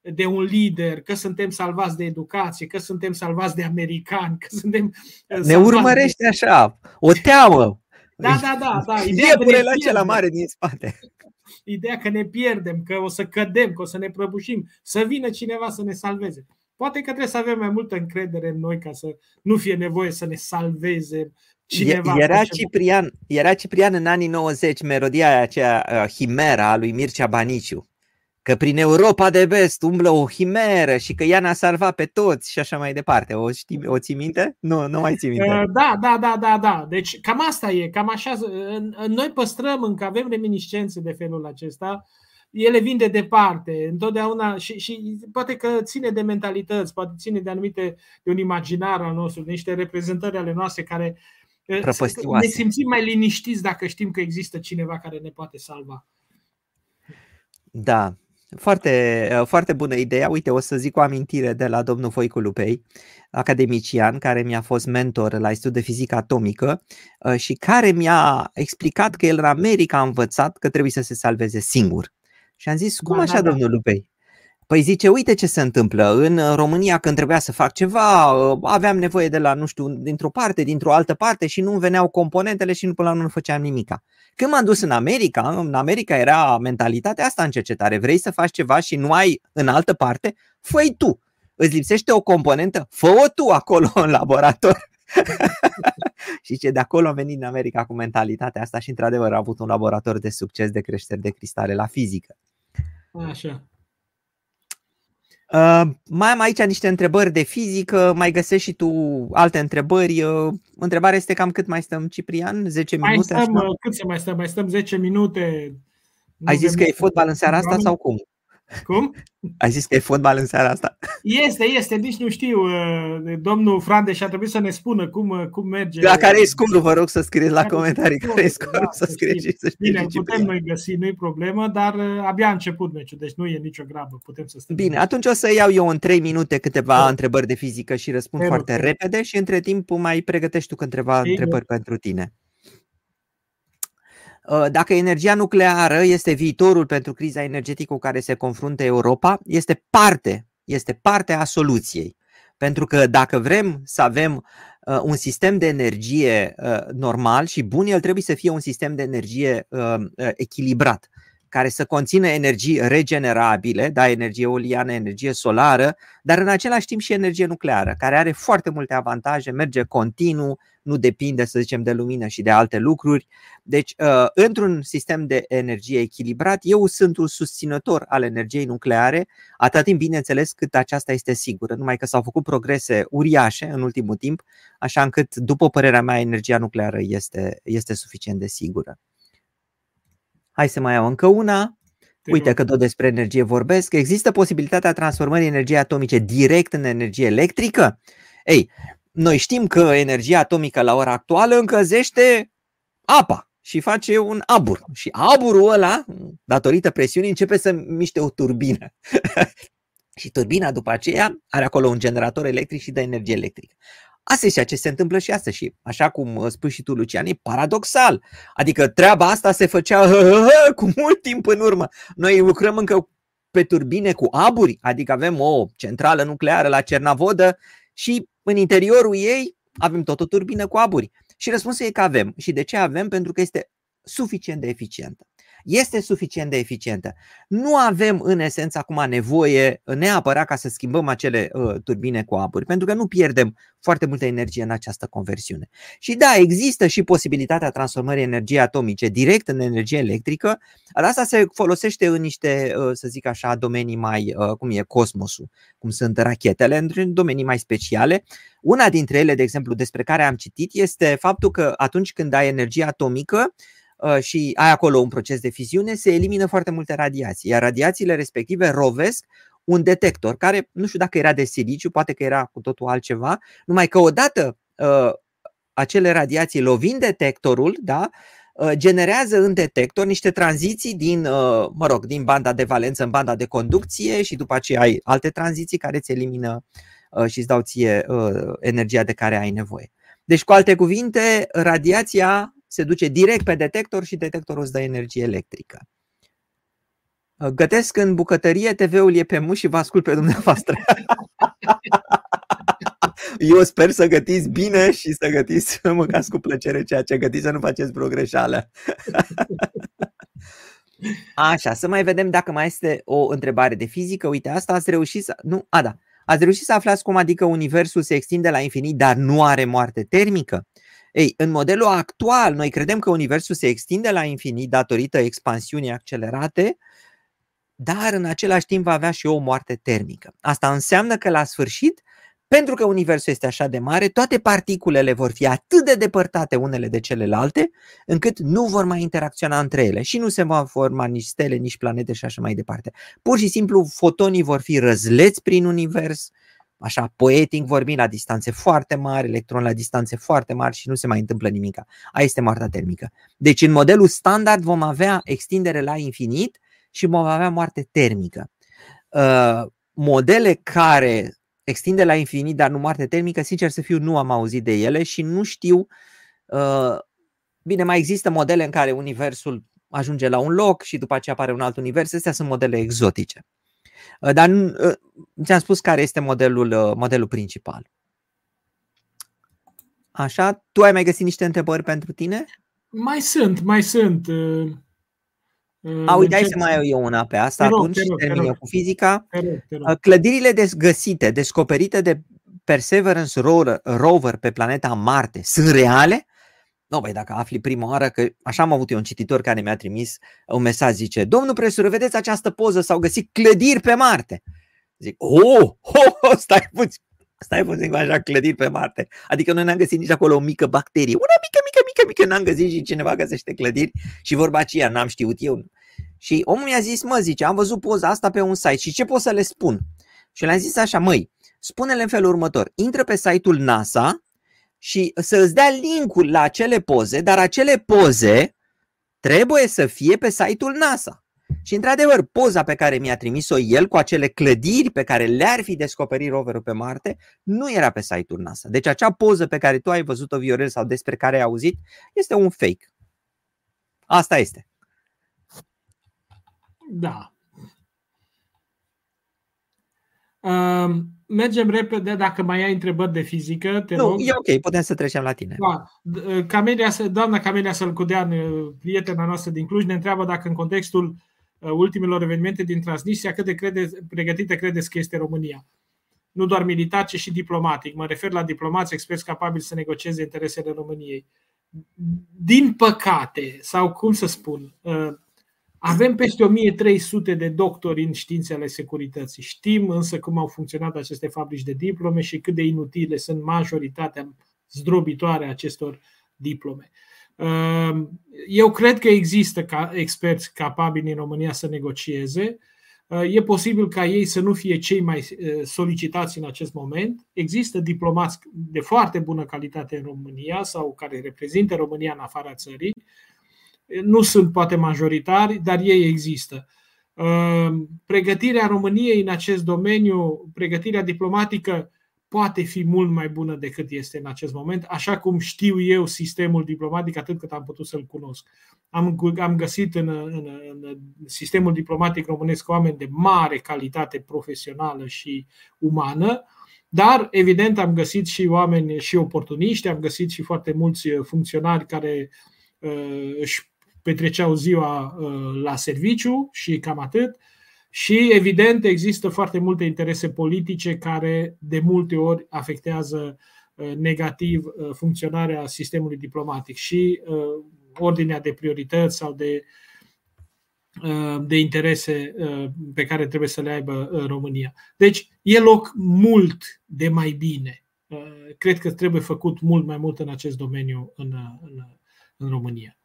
Speaker 2: de un lider, că suntem salvați de educație, că suntem salvați de americani, că suntem.
Speaker 1: Uh, ne urmărește de... așa, o teamă.
Speaker 2: Da, da, da. da.
Speaker 1: Ideea că la cel mare din spate.
Speaker 2: Ideea că ne pierdem, că o să cădem, că o să ne prăbușim, să vină cineva să ne salveze. Poate că trebuie să avem mai multă încredere în noi ca să nu fie nevoie să ne salveze cineva.
Speaker 1: Era Ciprian, era Ciprian în anii 90, melodia aceea, uh, Himera a lui Mircea Baniciu că prin Europa de vest umblă o himeră și că ea ne-a salvat pe toți și așa mai departe. O, știi, o ții minte? Nu, nu mai ții minte. Uh,
Speaker 2: da, da, da, da, da. Deci cam asta e, cam așa. Noi păstrăm încă, avem reminiscențe de felul acesta. Ele vin de departe, întotdeauna și, și poate că ține de mentalități, poate ține de anumite, de un imaginar al nostru, de niște reprezentări ale noastre care uh, ne simțim mai liniștiți dacă știm că există cineva care ne poate salva.
Speaker 1: Da, foarte, uh, foarte bună ideea. Uite, o să zic o amintire de la domnul Voicu Lupei, academician, care mi-a fost mentor la Institut de Fizică Atomică uh, și care mi-a explicat că el în America a învățat că trebuie să se salveze singur Și am zis, cum da, așa, da, da. domnul Lupei? Păi zice, uite ce se întâmplă. În România, când trebuia să fac ceva, aveam nevoie de la, nu știu, dintr-o parte, dintr-o altă parte și nu veneau componentele și până la urmă nu făceam nimica. Când m-am dus în America, în America era mentalitatea asta în cercetare. Vrei să faci ceva și nu ai în altă parte? fă tu. Îți lipsește o componentă? Fă-o tu acolo în laborator. (laughs) și ce de acolo a venit în America cu mentalitatea asta și într-adevăr a avut un laborator de succes de creștere de cristale la fizică.
Speaker 2: Așa.
Speaker 1: Uh, mai am aici niște întrebări de fizică, mai găsești și tu alte întrebări. Uh, întrebarea este cam cât mai stăm, Ciprian? 10
Speaker 2: mai
Speaker 1: minute?
Speaker 2: Stăm, așa? Cât să mai stăm? Mai stăm 10 minute.
Speaker 1: Ai zis că e fotbal în seara asta sau cum?
Speaker 2: Cum?
Speaker 1: Ai zis că e fotbal în seara asta?
Speaker 2: Este, este, nici nu știu. Uh, domnul Frandeș a trebuit să ne spună cum, uh, cum merge.
Speaker 1: La care e scorul, vă rog să scrieți la comentarii care e scorul, da, să scrieți și să
Speaker 2: Bine, putem noi găsi, nu-i problemă, dar uh, abia a început meciul, deci nu e nicio grabă, putem să stăm.
Speaker 1: Bine, atunci o să iau eu în 3 minute câteva da. întrebări de fizică și răspund Pero, foarte repede și între timp mai pregătești tu câteva întrebări pentru tine. Uh, dacă energia nucleară este viitorul pentru criza energetică cu care se confruntă Europa, este parte, este parte a soluției. Pentru că dacă vrem să avem uh, un sistem de energie uh, normal și bun, el trebuie să fie un sistem de energie echilibrat care să conțină energii regenerabile, da, energie eoliană, energie solară, dar în același timp și energie nucleară, care are foarte multe avantaje, merge continuu, nu depinde, să zicem, de lumină și de alte lucruri. Deci, uh, într-un sistem de energie echilibrat, eu sunt un susținător al energiei nucleare, atât timp, bineînțeles, cât aceasta este sigură, numai că s-au făcut progrese uriașe în ultimul timp, așa încât, după părerea mea, energia nucleară este, este suficient de sigură. Hai să mai iau încă una. Uite că tot despre energie vorbesc. Există posibilitatea transformării energiei atomice direct în energie electrică? Ei, noi știm că energia atomică la ora actuală încălzește apa și face un abur. Și aburul ăla, datorită presiunii, începe să miște o turbină. (laughs) și turbina după aceea are acolo un generator electric și dă energie electrică. Asta e ceea ce se întâmplă și astăzi și așa cum uh, spui și tu, Lucian, e paradoxal. Adică treaba asta se făcea (laughs) hă, hă, hă, cu mult timp în urmă. Noi lucrăm încă pe turbine cu aburi, adică avem o centrală nucleară la Cernavodă și în interiorul ei avem tot o turbină cu aburi. Și răspunsul e că avem. Și de ce avem? Pentru că este suficient de eficientă este suficient de eficientă. Nu avem în esență acum nevoie neapărat ca să schimbăm acele uh, turbine cu aburi, pentru că nu pierdem foarte multă energie în această conversiune. Și da, există și posibilitatea transformării energiei atomice direct în energie electrică, dar asta se folosește în niște, uh, să zic așa, domenii mai, uh, cum e cosmosul, cum sunt rachetele, în domenii mai speciale. Una dintre ele, de exemplu, despre care am citit, este faptul că atunci când ai energie atomică, Uh, și ai acolo un proces de fiziune, se elimină foarte multe radiații, iar radiațiile respective rovesc un detector care nu știu dacă era de siliciu, poate că era cu totul altceva, numai că odată uh, acele radiații lovind detectorul, da, uh, generează în detector niște tranziții din, mă rog, din banda de valență în banda de conducție și după aceea ai alte tranziții care îți elimină și îți dau ție energia de care ai nevoie. Deci, cu alte cuvinte, radiația se duce direct pe detector și detectorul îți dă energie electrică. Gătesc în bucătărie, TV-ul e pe muș și vă ascult pe dumneavoastră. (laughs) Eu sper să gătiți bine și să gătiți, să mâncați cu plăcere ceea ce gătiți, să nu faceți vreo greșeală. (laughs) Așa, să mai vedem dacă mai este o întrebare de fizică. Uite, asta ați reușit să... Nu, a, da. Ați reușit să aflați cum adică universul se extinde la infinit, dar nu are moarte termică? Ei, în modelul actual, noi credem că Universul se extinde la infinit datorită expansiunii accelerate, dar în același timp va avea și o moarte termică. Asta înseamnă că la sfârșit, pentru că Universul este așa de mare, toate particulele vor fi atât de depărtate unele de celelalte, încât nu vor mai interacționa între ele și nu se vor forma nici stele, nici planete și așa mai departe. Pur și simplu, fotonii vor fi răzleți prin univers, așa poetic vorbind, la distanțe foarte mari, electron la distanțe foarte mari și nu se mai întâmplă nimic. Aia este moartea termică. Deci în modelul standard vom avea extindere la infinit și vom avea moarte termică. Uh, modele care extinde la infinit, dar nu moarte termică, sincer să fiu, nu am auzit de ele și nu știu. Uh, bine, mai există modele în care universul ajunge la un loc și după aceea apare un alt univers. Astea sunt modele exotice. Dar ți-am spus care este modelul, modelul principal. Așa, tu ai mai găsit niște întrebări pentru tine?
Speaker 2: Mai sunt, mai sunt.
Speaker 1: A, uite, hai să mai iau eu una pe asta rog, atunci, rog, termin eu cu fizica. Te rog, te rog. Clădirile găsite, descoperite de Perseverance Rover pe planeta Marte sunt reale? Nu, băi, dacă afli prima oară, că așa am avut eu un cititor care mi-a trimis un mesaj, zice, domnul profesor, vedeți această poză, s-au găsit clădiri pe Marte. Zic, oh, (laughs) oh, oh stai puțin, stai puțin cu așa clădiri pe Marte. Adică noi n-am găsit nici acolo o mică bacterie, una mică, mică, mică, mică, n-am găsit și cineva găsește clădiri și vorba aceea n-am știut eu. Și omul mi-a zis, mă, zice, am văzut poza asta pe un site și ce pot să le spun? Și le-am zis așa, măi, spune-le în felul următor, intră pe site-ul NASA și să îți dea linkul la acele poze, dar acele poze trebuie să fie pe site-ul NASA. Și într-adevăr, poza pe care mi-a trimis-o el cu acele clădiri pe care le-ar fi descoperit roverul pe Marte, nu era pe site-ul NASA. Deci acea poză pe care tu ai văzut-o, Viorel, sau despre care ai auzit, este un fake. Asta este.
Speaker 2: Da. Um, mergem repede, dacă mai ai întrebări de fizică, te
Speaker 1: nu,
Speaker 2: rog.
Speaker 1: e ok, putem să trecem la tine.
Speaker 2: Da. Camelia, doamna Camelia Sălcudean, prietena noastră din Cluj, ne întreabă dacă în contextul uh, ultimelor evenimente din Transnistria, cât de crede, pregătită credeți că este România? Nu doar militar, ci și diplomatic. Mă refer la diplomați experți capabili să negocieze interesele României. Din păcate, sau cum să spun, uh, avem peste 1300 de doctori în științe ale securității. Știm însă cum au funcționat aceste fabrici de diplome și cât de inutile sunt majoritatea zdrobitoare a acestor diplome. Ehm, eu cred că există experți capabili în România să negocieze. Ehm, e posibil ca ei să nu fie cei mai eh, solicitați în acest moment. Există diplomați de foarte bună calitate în România sau care reprezintă România în afara țării nu sunt poate majoritari, dar ei există. Ehm, pregătirea României în acest domeniu, pregătirea diplomatică, poate fi mult mai bună decât este în acest moment, așa cum știu eu sistemul diplomatic atât cât am putut să-l cunosc. Am, am găsit în, în, în sistemul diplomatic românesc oameni de mare calitate profesională și umană, dar, evident, am găsit și oameni și oportuniști, am găsit și foarte mulți funcționari care uh, își petreceau ziua uh, la serviciu și cam atât. Și, evident, există foarte multe interese politice care de multe ori afectează uh, negativ uh, funcționarea sistemului diplomatic și ordinea de priorități sau de, de interese pe care trebuie să le aibă România. Deci, e loc mult de mai bine. Cred că trebuie făcut mult mai mult în acest domeniu în, în, în România.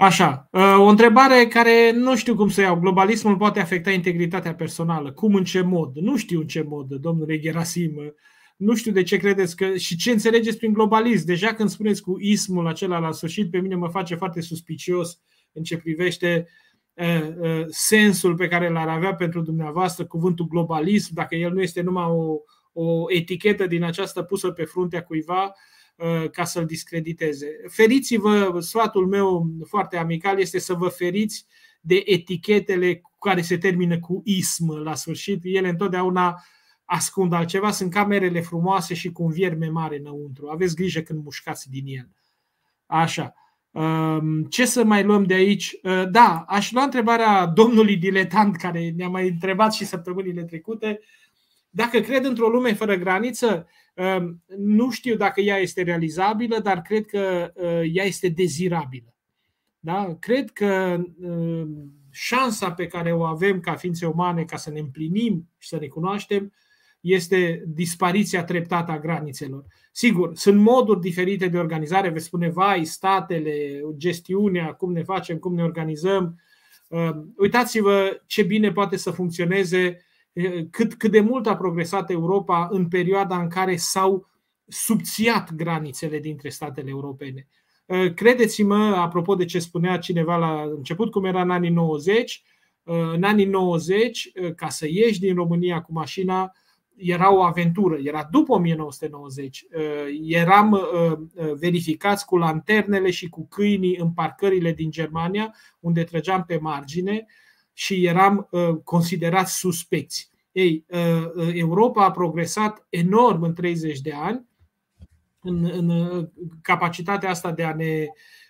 Speaker 2: Așa, uh, o întrebare care nu știu cum să iau. Globalismul poate afecta integritatea personală. Cum, în ce mod? Nu știu în ce mod, domnule Gerasim. Nu știu de ce credeți că și ce înțelegeți prin globalism. Deja când spuneți cu ismul acela la sfârșit, pe mine mă face foarte suspicios în ce privește uh, uh, sensul pe care l-ar avea pentru dumneavoastră cuvântul globalism, dacă el nu este numai o, o etichetă din această pusă pe fruntea cuiva, Uh, ca să-l discrediteze. Feriți-vă, sfatul meu foarte amical este să vă feriți de etichetele care se termină cu ism la sfârșit. Ele întotdeauna ascund altceva, sunt camerele frumoase și cu un vierme mare înăuntru. Aveți grijă când mușcați din el. Așa. Um, ce să mai luăm de aici? Uh, da, aș lua întrebarea domnului diletant care ne-a mai întrebat și săptămânile trecute. Dacă cred într-o lume fără graniță, Ehm, nu știu dacă ea este realizabilă, dar cred că eh, ea este dezirabilă. Da? Cred că ehm, șansa pe care o avem ca ființe umane ca să ne împlinim și să ne cunoaștem este dispariția treptată a granițelor. Sigur, sunt moduri diferite de organizare, veți spune, vai, statele, gestiunea, cum ne facem, cum ne organizăm. Ehm, uitați-vă ce bine poate să funcționeze cât, cât de mult a progresat Europa în perioada în care s-au subțiat granițele dintre statele europene. Credeți-mă, apropo de ce spunea cineva la început, cum era în anii 90, în anii 90, ca să ieși din România cu mașina, era o aventură, era după 1990. Eram verificați cu lanternele și cu câinii în parcările din Germania, unde trăgeam pe margine și eram considerați suspecți. Ei, Europa a progresat enorm în 30 de ani în, în capacitatea asta de a ne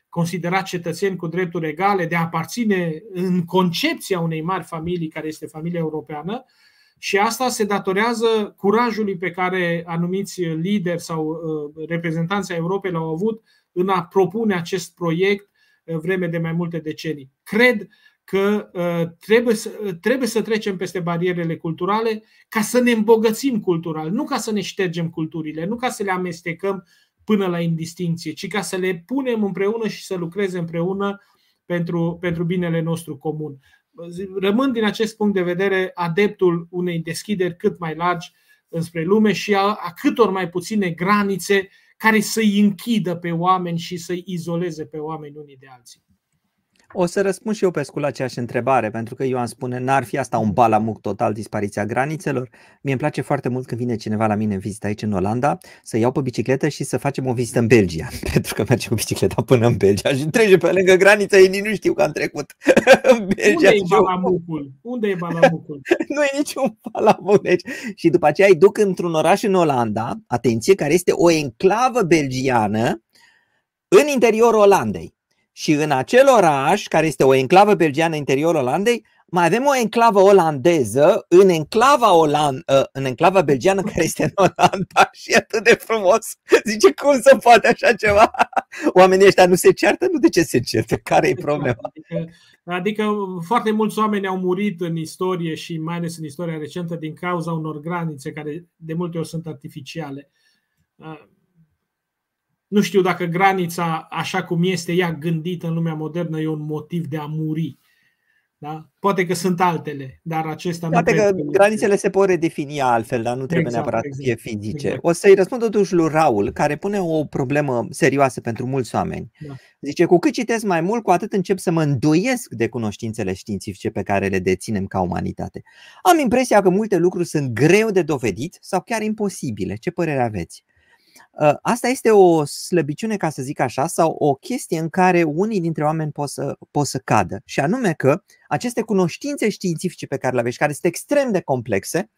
Speaker 2: considera cetățeni cu drepturi egale, de a aparține în concepția unei mari familii care este familia europeană și asta se datorează curajului pe care anumiți lideri sau uh, reprezentanții Europei l-au avut în a propune acest proiect uh, vreme de mai multe decenii. Cred că uh, trebuie să, trebuie să trecem peste barierele culturale ca să ne îmbogățim cultural, nu ca să ne ștergem culturile, nu ca să le amestecăm până la indistinție, ci ca să le punem împreună și să lucreze împreună pentru, pentru binele nostru comun. Rămân din acest punct de vedere adeptul unei deschideri cât mai largi înspre lume și a, a câtor mai puține granițe care să-i închidă pe oameni și să-i izoleze pe oameni unii de alții.
Speaker 1: O să răspund și eu pe scurt la aceeași întrebare, pentru că Ioan spune, n-ar fi asta un balamuc total, dispariția granițelor? Mie îmi place foarte mult când vine cineva la mine în vizită aici în Olanda, să iau pe bicicletă și să facem o vizită în Belgia, (laughs) pentru că mergem cu bicicleta până în Belgia și trece pe lângă graniță, ei nu știu că am trecut (laughs)
Speaker 2: în Belgia. Unde e balamucul? Unde e balamucul? (laughs)
Speaker 1: nu e niciun balamuc. Deci. Și după aceea îi duc într-un oraș în Olanda, atenție, care este o enclavă belgiană în interiorul Olandei. Și în acel oraș, care este o enclavă belgiană în interiorul Olandei, mai avem o enclavă olandeză în enclava, Oland, ă, în enclava belgiană care este în Olanda (laughs) și e atât de frumos. Zice, cum să poate așa ceva? (laughs) Oamenii ăștia nu se ceartă? Nu de ce se ceartă? Care e exact. problema?
Speaker 2: Adică, adică foarte mulți oameni au murit în istorie și mai ales în istoria recentă din cauza unor granițe care de multe ori sunt artificiale nu știu dacă granița, așa cum este ea gândită în lumea modernă, e un motiv de a muri. Da? Poate că sunt altele, dar acesta
Speaker 1: Poate nu că granițele se pot redefini altfel, dar nu trebuie exact, neapărat exact, să fie exact, fizice. Exact. O să-i răspund totuși lui Raul, care pune o problemă serioasă pentru mulți oameni. Da. Zice, cu cât citesc mai mult, cu atât încep să mă îndoiesc de cunoștințele științifice pe care le deținem ca umanitate. Am impresia că multe lucruri sunt greu de dovedit sau chiar imposibile. Ce părere aveți? Ă, asta este o slăbiciune, ca să zic așa, sau o chestie în care unii dintre oameni pot să, pot să cadă. Și anume că aceste cunoștințe științifice pe care le aveți, care sunt extrem de complexe,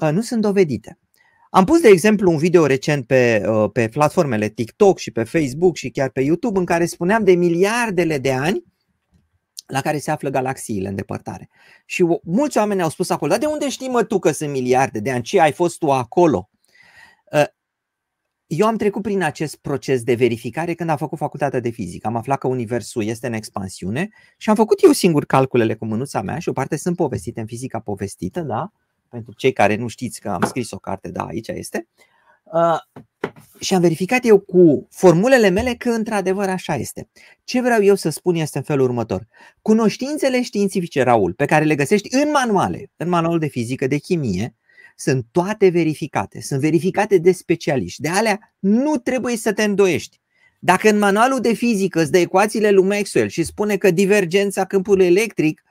Speaker 1: ă, nu sunt dovedite. Am pus, de exemplu, un video recent pe, ă, pe platformele TikTok și pe Facebook și chiar pe YouTube în care spuneam de miliardele de ani la care se află galaxiile în depărtare. Și mulți oameni au spus acolo, dar de unde știi mă tu că sunt miliarde de ani? Ce ai fost tu acolo? Eu am trecut prin acest proces de verificare când am făcut facultatea de fizică. Am aflat că Universul este în expansiune și am făcut eu singur calculele cu mânuța mea și o parte sunt povestite în fizica povestită, da? Pentru cei care nu știți că am scris o carte, da, aici este. Uh, și am verificat eu cu formulele mele că într-adevăr așa este. Ce vreau eu să spun este în felul următor. Cunoștințele științifice, Raul, pe care le găsești în manuale, în manualul de fizică, de chimie, sunt toate verificate, sunt verificate de specialiști. De alea nu trebuie să te îndoiești. Dacă în manualul de fizică îți dă ecuațiile lui Maxwell și spune că divergența câmpului electric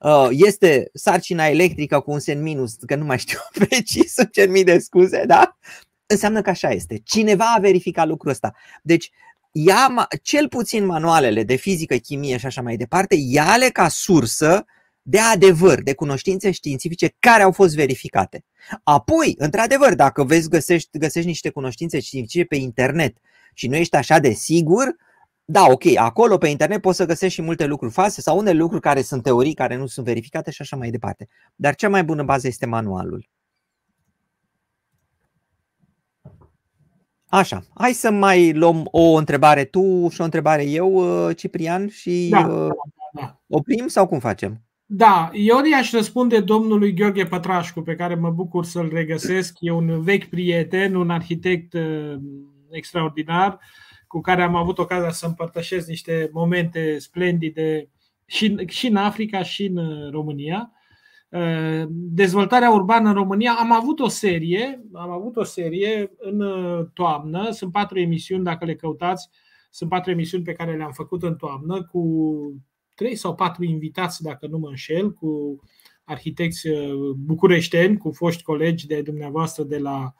Speaker 1: uh, este sarcina electrică cu un semn minus, că nu mai știu (laughs) precis, să cer mii de scuze, da? Înseamnă că așa este. Cineva a verificat lucrul ăsta. Deci, ia cel puțin manualele de fizică, chimie și așa mai departe, ia-le ca sursă de adevăr, de cunoștințe științifice care au fost verificate. Apoi, într-adevăr, dacă vezi, găsești, găsești niște cunoștințe științifice pe internet și nu ești așa de sigur, da, ok, acolo pe internet poți să găsești și multe lucruri false sau unele lucruri care sunt teorii care nu sunt verificate și așa mai departe. Dar cea mai bună bază este manualul. Așa, hai să mai luăm o întrebare tu și o întrebare eu, uh, Ciprian, și da, uh, da, da. oprim sau cum facem?
Speaker 2: Da, eu i-aș răspunde domnului Gheorghe Pătrașcu, pe care mă bucur să-l regăsesc. E un vechi prieten, un arhitect uh, extraordinar, cu care am avut ocazia să împărtășesc niște momente splendide și, și în Africa și în uh, România. Uh, dezvoltarea urbană în România, am avut o serie, am avut o serie în toamnă, sunt patru emisiuni, dacă le căutați, sunt patru emisiuni pe care le-am făcut în toamnă cu trei sau patru invitați, dacă nu mă înșel, cu arhitecți bucureșteni, cu foști colegi de dumneavoastră de la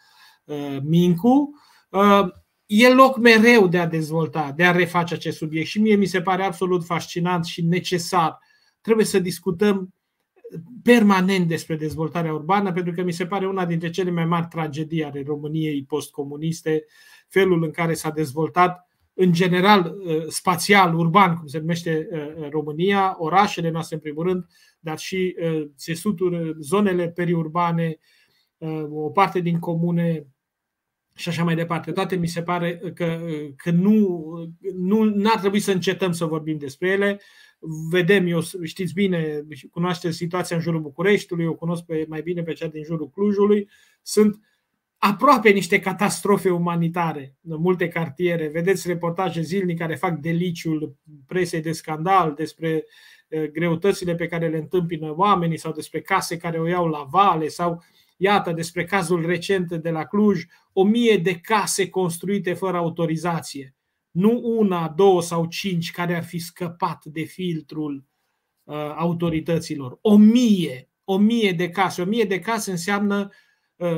Speaker 2: Mincu. E loc mereu de a dezvolta, de a reface acest subiect și mie mi se pare absolut fascinant și necesar. Trebuie să discutăm permanent despre dezvoltarea urbană, pentru că mi se pare una dintre cele mai mari tragedii ale României postcomuniste, felul în care s-a dezvoltat în general uh, spațial, urban, cum se numește uh, România, orașele noastre în primul rând, dar și uh, țesuturi, zonele periurbane, o parte din comune și așa mai departe. Toate mi se pare că, că nu, nu ar trebui să încetăm să vorbim despre ele vedem, eu știți bine, cunoașteți situația în jurul Bucureștiului, eu cunosc pe, mai bine pe cea din jurul Clujului, sunt aproape niște catastrofe umanitare în multe cartiere. Vedeți reportaje zilnic care fac deliciul presei de scandal despre greutățile pe care le întâmpină oamenii sau despre case care o iau la vale sau iată despre cazul recent de la Cluj, o mie de case construite fără autorizație nu una, două sau cinci care ar fi scăpat de filtrul uh, autorităților. O mie, o mie de case. O mie de case înseamnă, uh,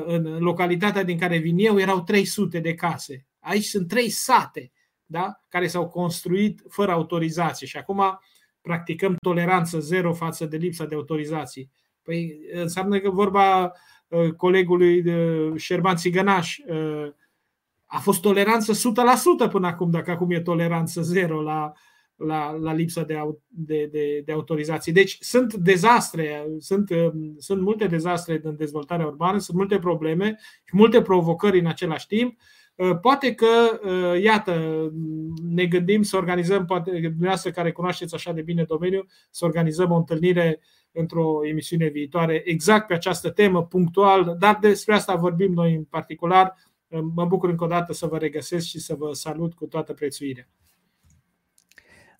Speaker 2: în localitatea din care vin eu, erau 300 de case. Aici sunt trei sate da? care s-au construit fără autorizație și acum practicăm toleranță zero față de lipsa de autorizații. Păi înseamnă că vorba uh, colegului Șerban Țigănaș, uh, a fost toleranță 100% până acum, dacă acum e toleranță zero la, la, la lipsa de, de, de, de autorizații. Deci sunt dezastre, sunt, um, sunt multe dezastre în dezvoltarea urbană, sunt multe probleme și multe provocări în același timp. Uh, poate că, uh, iată, ne gândim să organizăm, poate dumneavoastră care cunoașteți așa de bine domeniul, să organizăm o întâlnire într-o emisiune viitoare exact pe această temă, punctual, dar despre asta vorbim noi în particular, Mă bucur încă o dată să vă regăsesc și să vă salut cu toată prețuirea.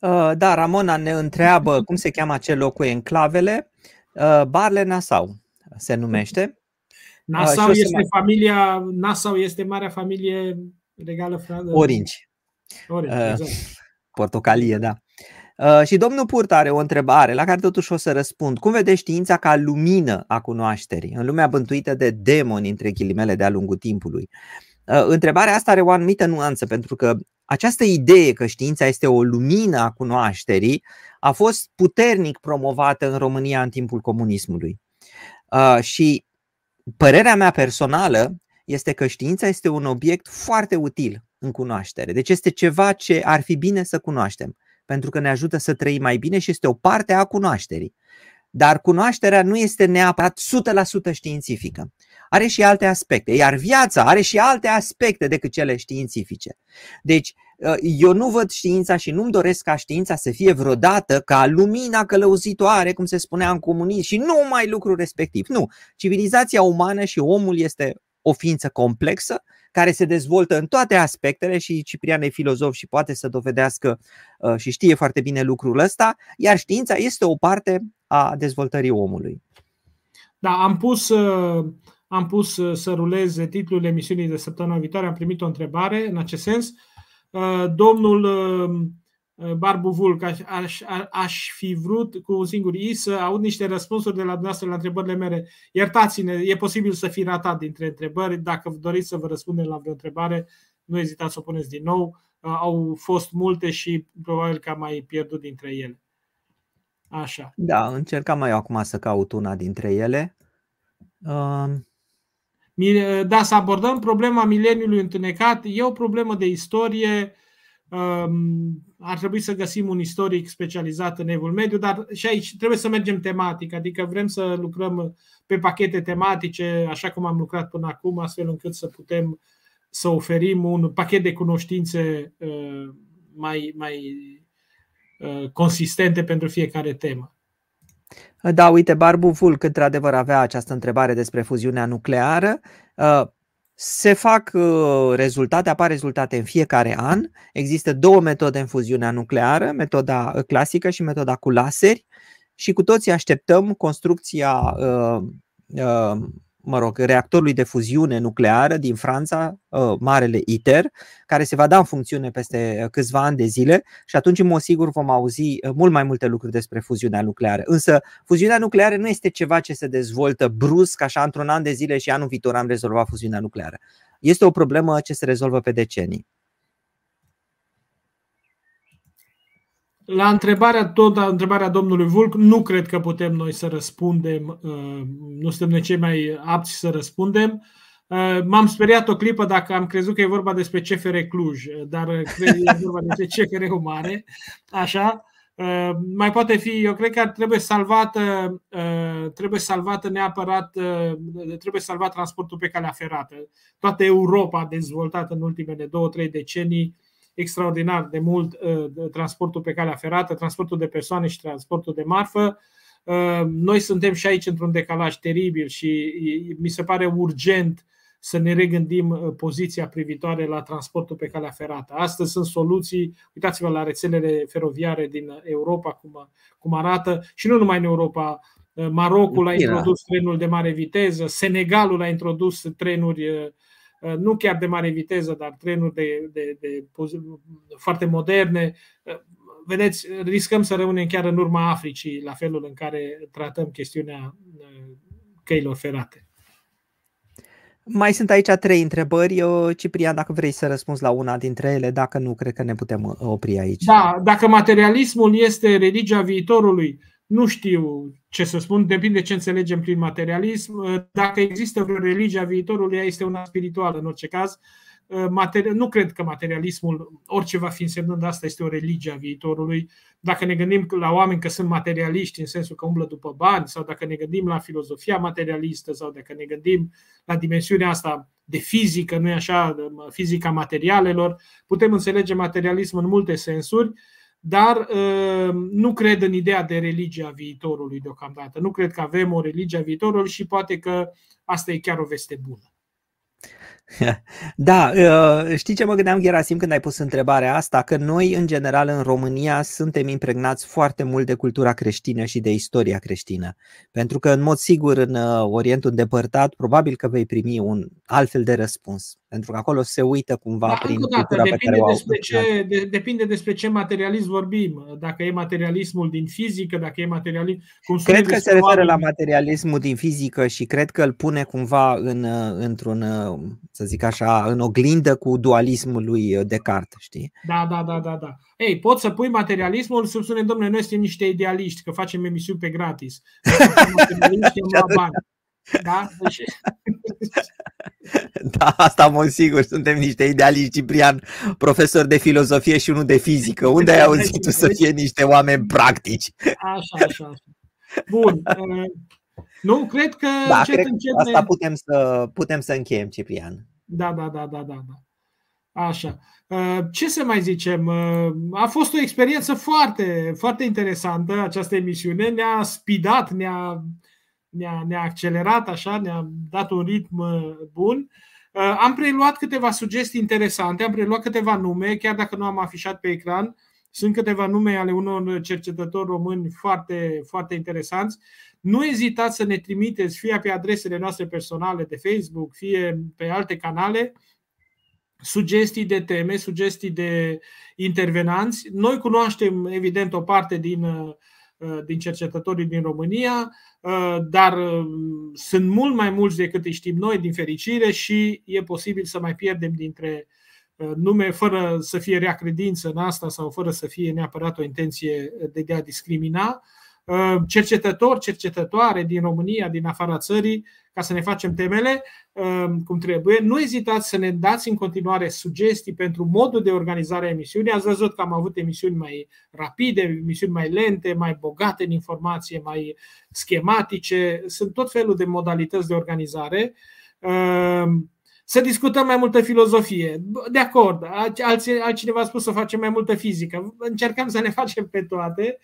Speaker 1: Uh, da, Ramona ne întreabă cum se cheamă acel loc cu enclavele. Uh, Barle Nassau se numește.
Speaker 2: Nassau uh, este mai... familia, Nassau este marea familie regală
Speaker 1: Orange. Orange, exact. Portocalie, da. Uh, și domnul Purta are o întrebare la care totuși o să răspund. Cum vede știința ca lumină a cunoașterii în lumea bântuită de demoni, între ghilimele, de-a lungul timpului? Uh, întrebarea asta are o anumită nuanță, pentru că această idee că știința este o lumină a cunoașterii a fost puternic promovată în România în timpul comunismului. Uh, și părerea mea personală este că știința este un obiect foarte util în cunoaștere. Deci este ceva ce ar fi bine să cunoaștem pentru că ne ajută să trăim mai bine și este o parte a cunoașterii. Dar cunoașterea nu este neapărat 100% științifică. Are și alte aspecte, iar viața are și alte aspecte decât cele științifice. Deci, ă, eu nu văd știința și nu-mi doresc ca știința să fie vreodată ca lumina călăuzitoare, cum se spunea în comunism, și nu mai lucrul respectiv. Nu. Civilizația umană și omul este o ființă complexă care se dezvoltă în toate aspectele și Ciprian e filozof și poate să dovedească uh, și știe foarte bine lucrul ăsta, iar știința este o parte a dezvoltării omului.
Speaker 2: Da, am pus, uh, am pus uh, să ruleze titlul emisiunii de săptămâna viitoare, am primit o întrebare în acest sens. Domnul Uh, Barbu Vulc, aș, aș, aș fi vrut cu un singur i să aud niște răspunsuri de la dumneavoastră la întrebările mele. Iertați-ne, e posibil să fi ratat dintre întrebări. Dacă doriți să vă răspundem la vreo întrebare, nu ezitați să o puneți din nou. Uh, au fost multe și probabil că am mai pierdut dintre ele. Așa.
Speaker 1: Da, încercam mai eu acum să caut una dintre ele. Uh...
Speaker 2: Da, să abordăm problema mileniului întunecat. E o problemă de istorie ar trebui să găsim un istoric specializat în evul mediu, dar și aici trebuie să mergem tematic, adică vrem să lucrăm pe pachete tematice, așa cum am lucrat până acum, astfel încât să putem să oferim un pachet de cunoștințe uh, mai, mai uh, consistente pentru fiecare temă.
Speaker 1: Da, uite, Barbu Fulc într-adevăr avea această întrebare despre fuziunea nucleară. Uh, se fac uh, rezultate, apar rezultate în fiecare an. Există două metode în fuziunea nucleară, metoda uh, clasică și metoda cu laseri și cu toții așteptăm construcția uh, mă rog, reactorului de fuziune nucleară din Franța, uh, marele ITER, care se va da în funcțiune peste uh, câțiva ani de zile și atunci, în mod sigur, vom auzi uh, mult mai multe lucruri despre fuziunea nucleară. Însă, fuziunea nucleară nu este ceva ce se dezvoltă brusc, așa, într-un an de zile și anul viitor am rezolvat fuziunea nucleară. Este o problemă ce se rezolvă pe decenii.
Speaker 2: La întrebarea, tot la întrebarea domnului Vulc, nu cred că putem noi să răspundem, uh, nu suntem noi cei mai apți să răspundem. Uh, m-am speriat o clipă dacă am crezut că e vorba despre CFR Cluj, dar cred că e vorba despre (laughs) CFR Mare. Așa. Uh, mai poate fi, eu cred că trebuie salvată, trebuie salvată neapărat, trebuie salvat transportul pe calea ferată. Toată Europa a dezvoltat în ultimele două, trei decenii extraordinar de mult uh, transportul pe calea ferată, transportul de persoane și transportul de marfă. Uh, noi suntem și aici într-un decalaj teribil și mi se pare urgent să ne regândim uh, poziția privitoare la transportul pe calea ferată. Astăzi sunt soluții, uitați-vă la rețelele feroviare din Europa, cum, cum arată, și nu numai în Europa. Marocul a introdus trenul de mare viteză, Senegalul a introdus trenuri Uh, nu chiar de mare viteză, dar trenuri de, de, de, foarte moderne. Uh, vedeți, riscăm să rămânem chiar în urma Africii la felul în care tratăm chestiunea uh, căilor ferate.
Speaker 1: Mai sunt aici trei întrebări. Ciprian, dacă vrei să răspunzi la una dintre ele, dacă nu, cred că ne putem opri aici.
Speaker 2: Da, dacă materialismul este religia viitorului, nu știu ce să spun, depinde ce înțelegem prin materialism. Dacă există vreo religie a viitorului, ea este una spirituală în orice caz. Nu cred că materialismul, orice va fi însemnând asta, este o religie a viitorului. Dacă ne gândim la oameni că sunt materialiști în sensul că umblă după bani, sau dacă ne gândim la filozofia materialistă, sau dacă ne gândim la dimensiunea asta de fizică, nu e așa, fizica materialelor, putem înțelege materialism în multe sensuri dar uh, nu cred în ideea de religie a viitorului deocamdată. Nu cred că avem o religie a viitorului și poate că asta e chiar o veste bună. (laughs)
Speaker 1: Da, uh, știi ce mă gândeam, Gerasim, când ai pus întrebarea asta? Că noi, în general, în România, suntem impregnați foarte mult de cultura creștină și de istoria creștină. Pentru că, în mod sigur, în uh, Orientul îndepărtat, probabil că vei primi un altfel de răspuns. Pentru că acolo se uită cumva da, prin dată, cultura
Speaker 2: pe
Speaker 1: care o au.
Speaker 2: Despre ce, de, depinde despre ce materialism vorbim. Dacă e materialismul din fizică, dacă e materialism...
Speaker 1: Cum cred că se referă la materialismul din fizică și cred că îl pune cumva în, uh, într-un să zic așa, în oglindă cu dualismul lui uh, Descartes, știi?
Speaker 2: Da, da, da, da, da. Ei, poți să pui materialismul să spune, domnule, noi suntem niște idealiști, că facem emisiuni pe gratis. (laughs) bani. Da? Deci... (laughs)
Speaker 1: Da, asta mă sigur, suntem niște idealiști, Ciprian, profesor de filozofie și unul de fizică. Unde ai auzit tu să fie niște oameni practici?
Speaker 2: Așa, așa, așa. Bun. (laughs) Uh, nu, cred că
Speaker 1: da, încet, cred încet asta ne... putem să, putem să încheiem, Ciprian.
Speaker 2: Da, da, da, da, da. da. Așa. Uh, ce să mai zicem? Uh, a fost o experiență foarte, foarte interesantă această emisiune. Ne-a spidat, ne-a, ne-a, ne-a accelerat așa, ne-a dat un ritm uh, bun. Am preluat câteva sugestii interesante, am preluat câteva nume, chiar dacă nu am afișat pe ecran. Sunt câteva nume ale unor cercetători români foarte, foarte interesanți. Nu ezitați să ne trimiteți fie pe adresele noastre personale de Facebook, fie pe alte canale, sugestii de teme, sugestii de intervenanți. Noi cunoaștem, evident, o parte din, uh, din cercetătorii din România, uh, dar uh, sunt mult mai mulți decât îi știm noi, din fericire, și e posibil să mai pierdem dintre nume fără să fie rea credință în asta sau fără să fie neapărat o intenție de a discrimina. Uh, cercetători, cercetătoare din România, din afara țării, ca să ne facem temele uh, cum trebuie. Nu ezitați să ne dați în continuare sugestii pentru modul de organizare a emisiunii. Ați văzut că am avut emisiuni mai rapide, emisiuni mai lente, mai bogate în informație, mai schematice. Sunt tot felul de modalități de organizare. Uh, să discutăm mai multă filozofie. De acord, altcineva a spus să facem mai multă fizică. Încercăm să ne facem pe toate.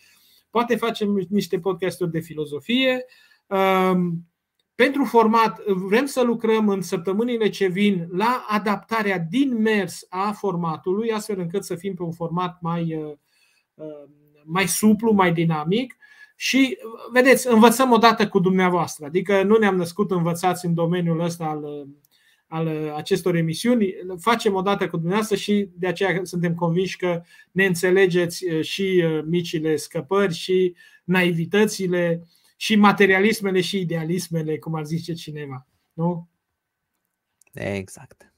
Speaker 2: Poate facem niște podcasturi de filozofie. Um, pentru format, vrem să lucrăm în săptămânile ce vin la adaptarea din mers a formatului, astfel încât să fim pe un format mai, uh, uh, mai suplu, mai dinamic. și, vedeți, învățăm odată cu dumneavoastră. Adică nu ne-am născut învățați în domeniul ăsta al, al acestor emisiuni. Facem odată cu dumneavoastră și de aceea suntem convinși că ne înțelegeți și micile scăpări și naivitățile și materialismele și idealismele, cum ar zice cineva. Nu?
Speaker 1: Exact.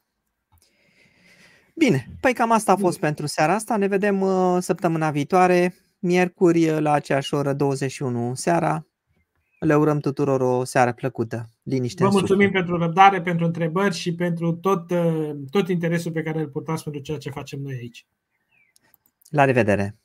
Speaker 1: Bine, păi cam asta a fost Bine. pentru seara asta. Ne vedem uh, săptămâna viitoare, miercuri uh, la aceeași oră 21 seara. Le urăm tuturor o seară plăcută. Liniște
Speaker 2: Vă mulțumim pentru răbdare, pentru întrebări și pentru tot, uh, tot interesul pe care îl purtați pentru ceea ce facem noi aici.
Speaker 1: La revedere!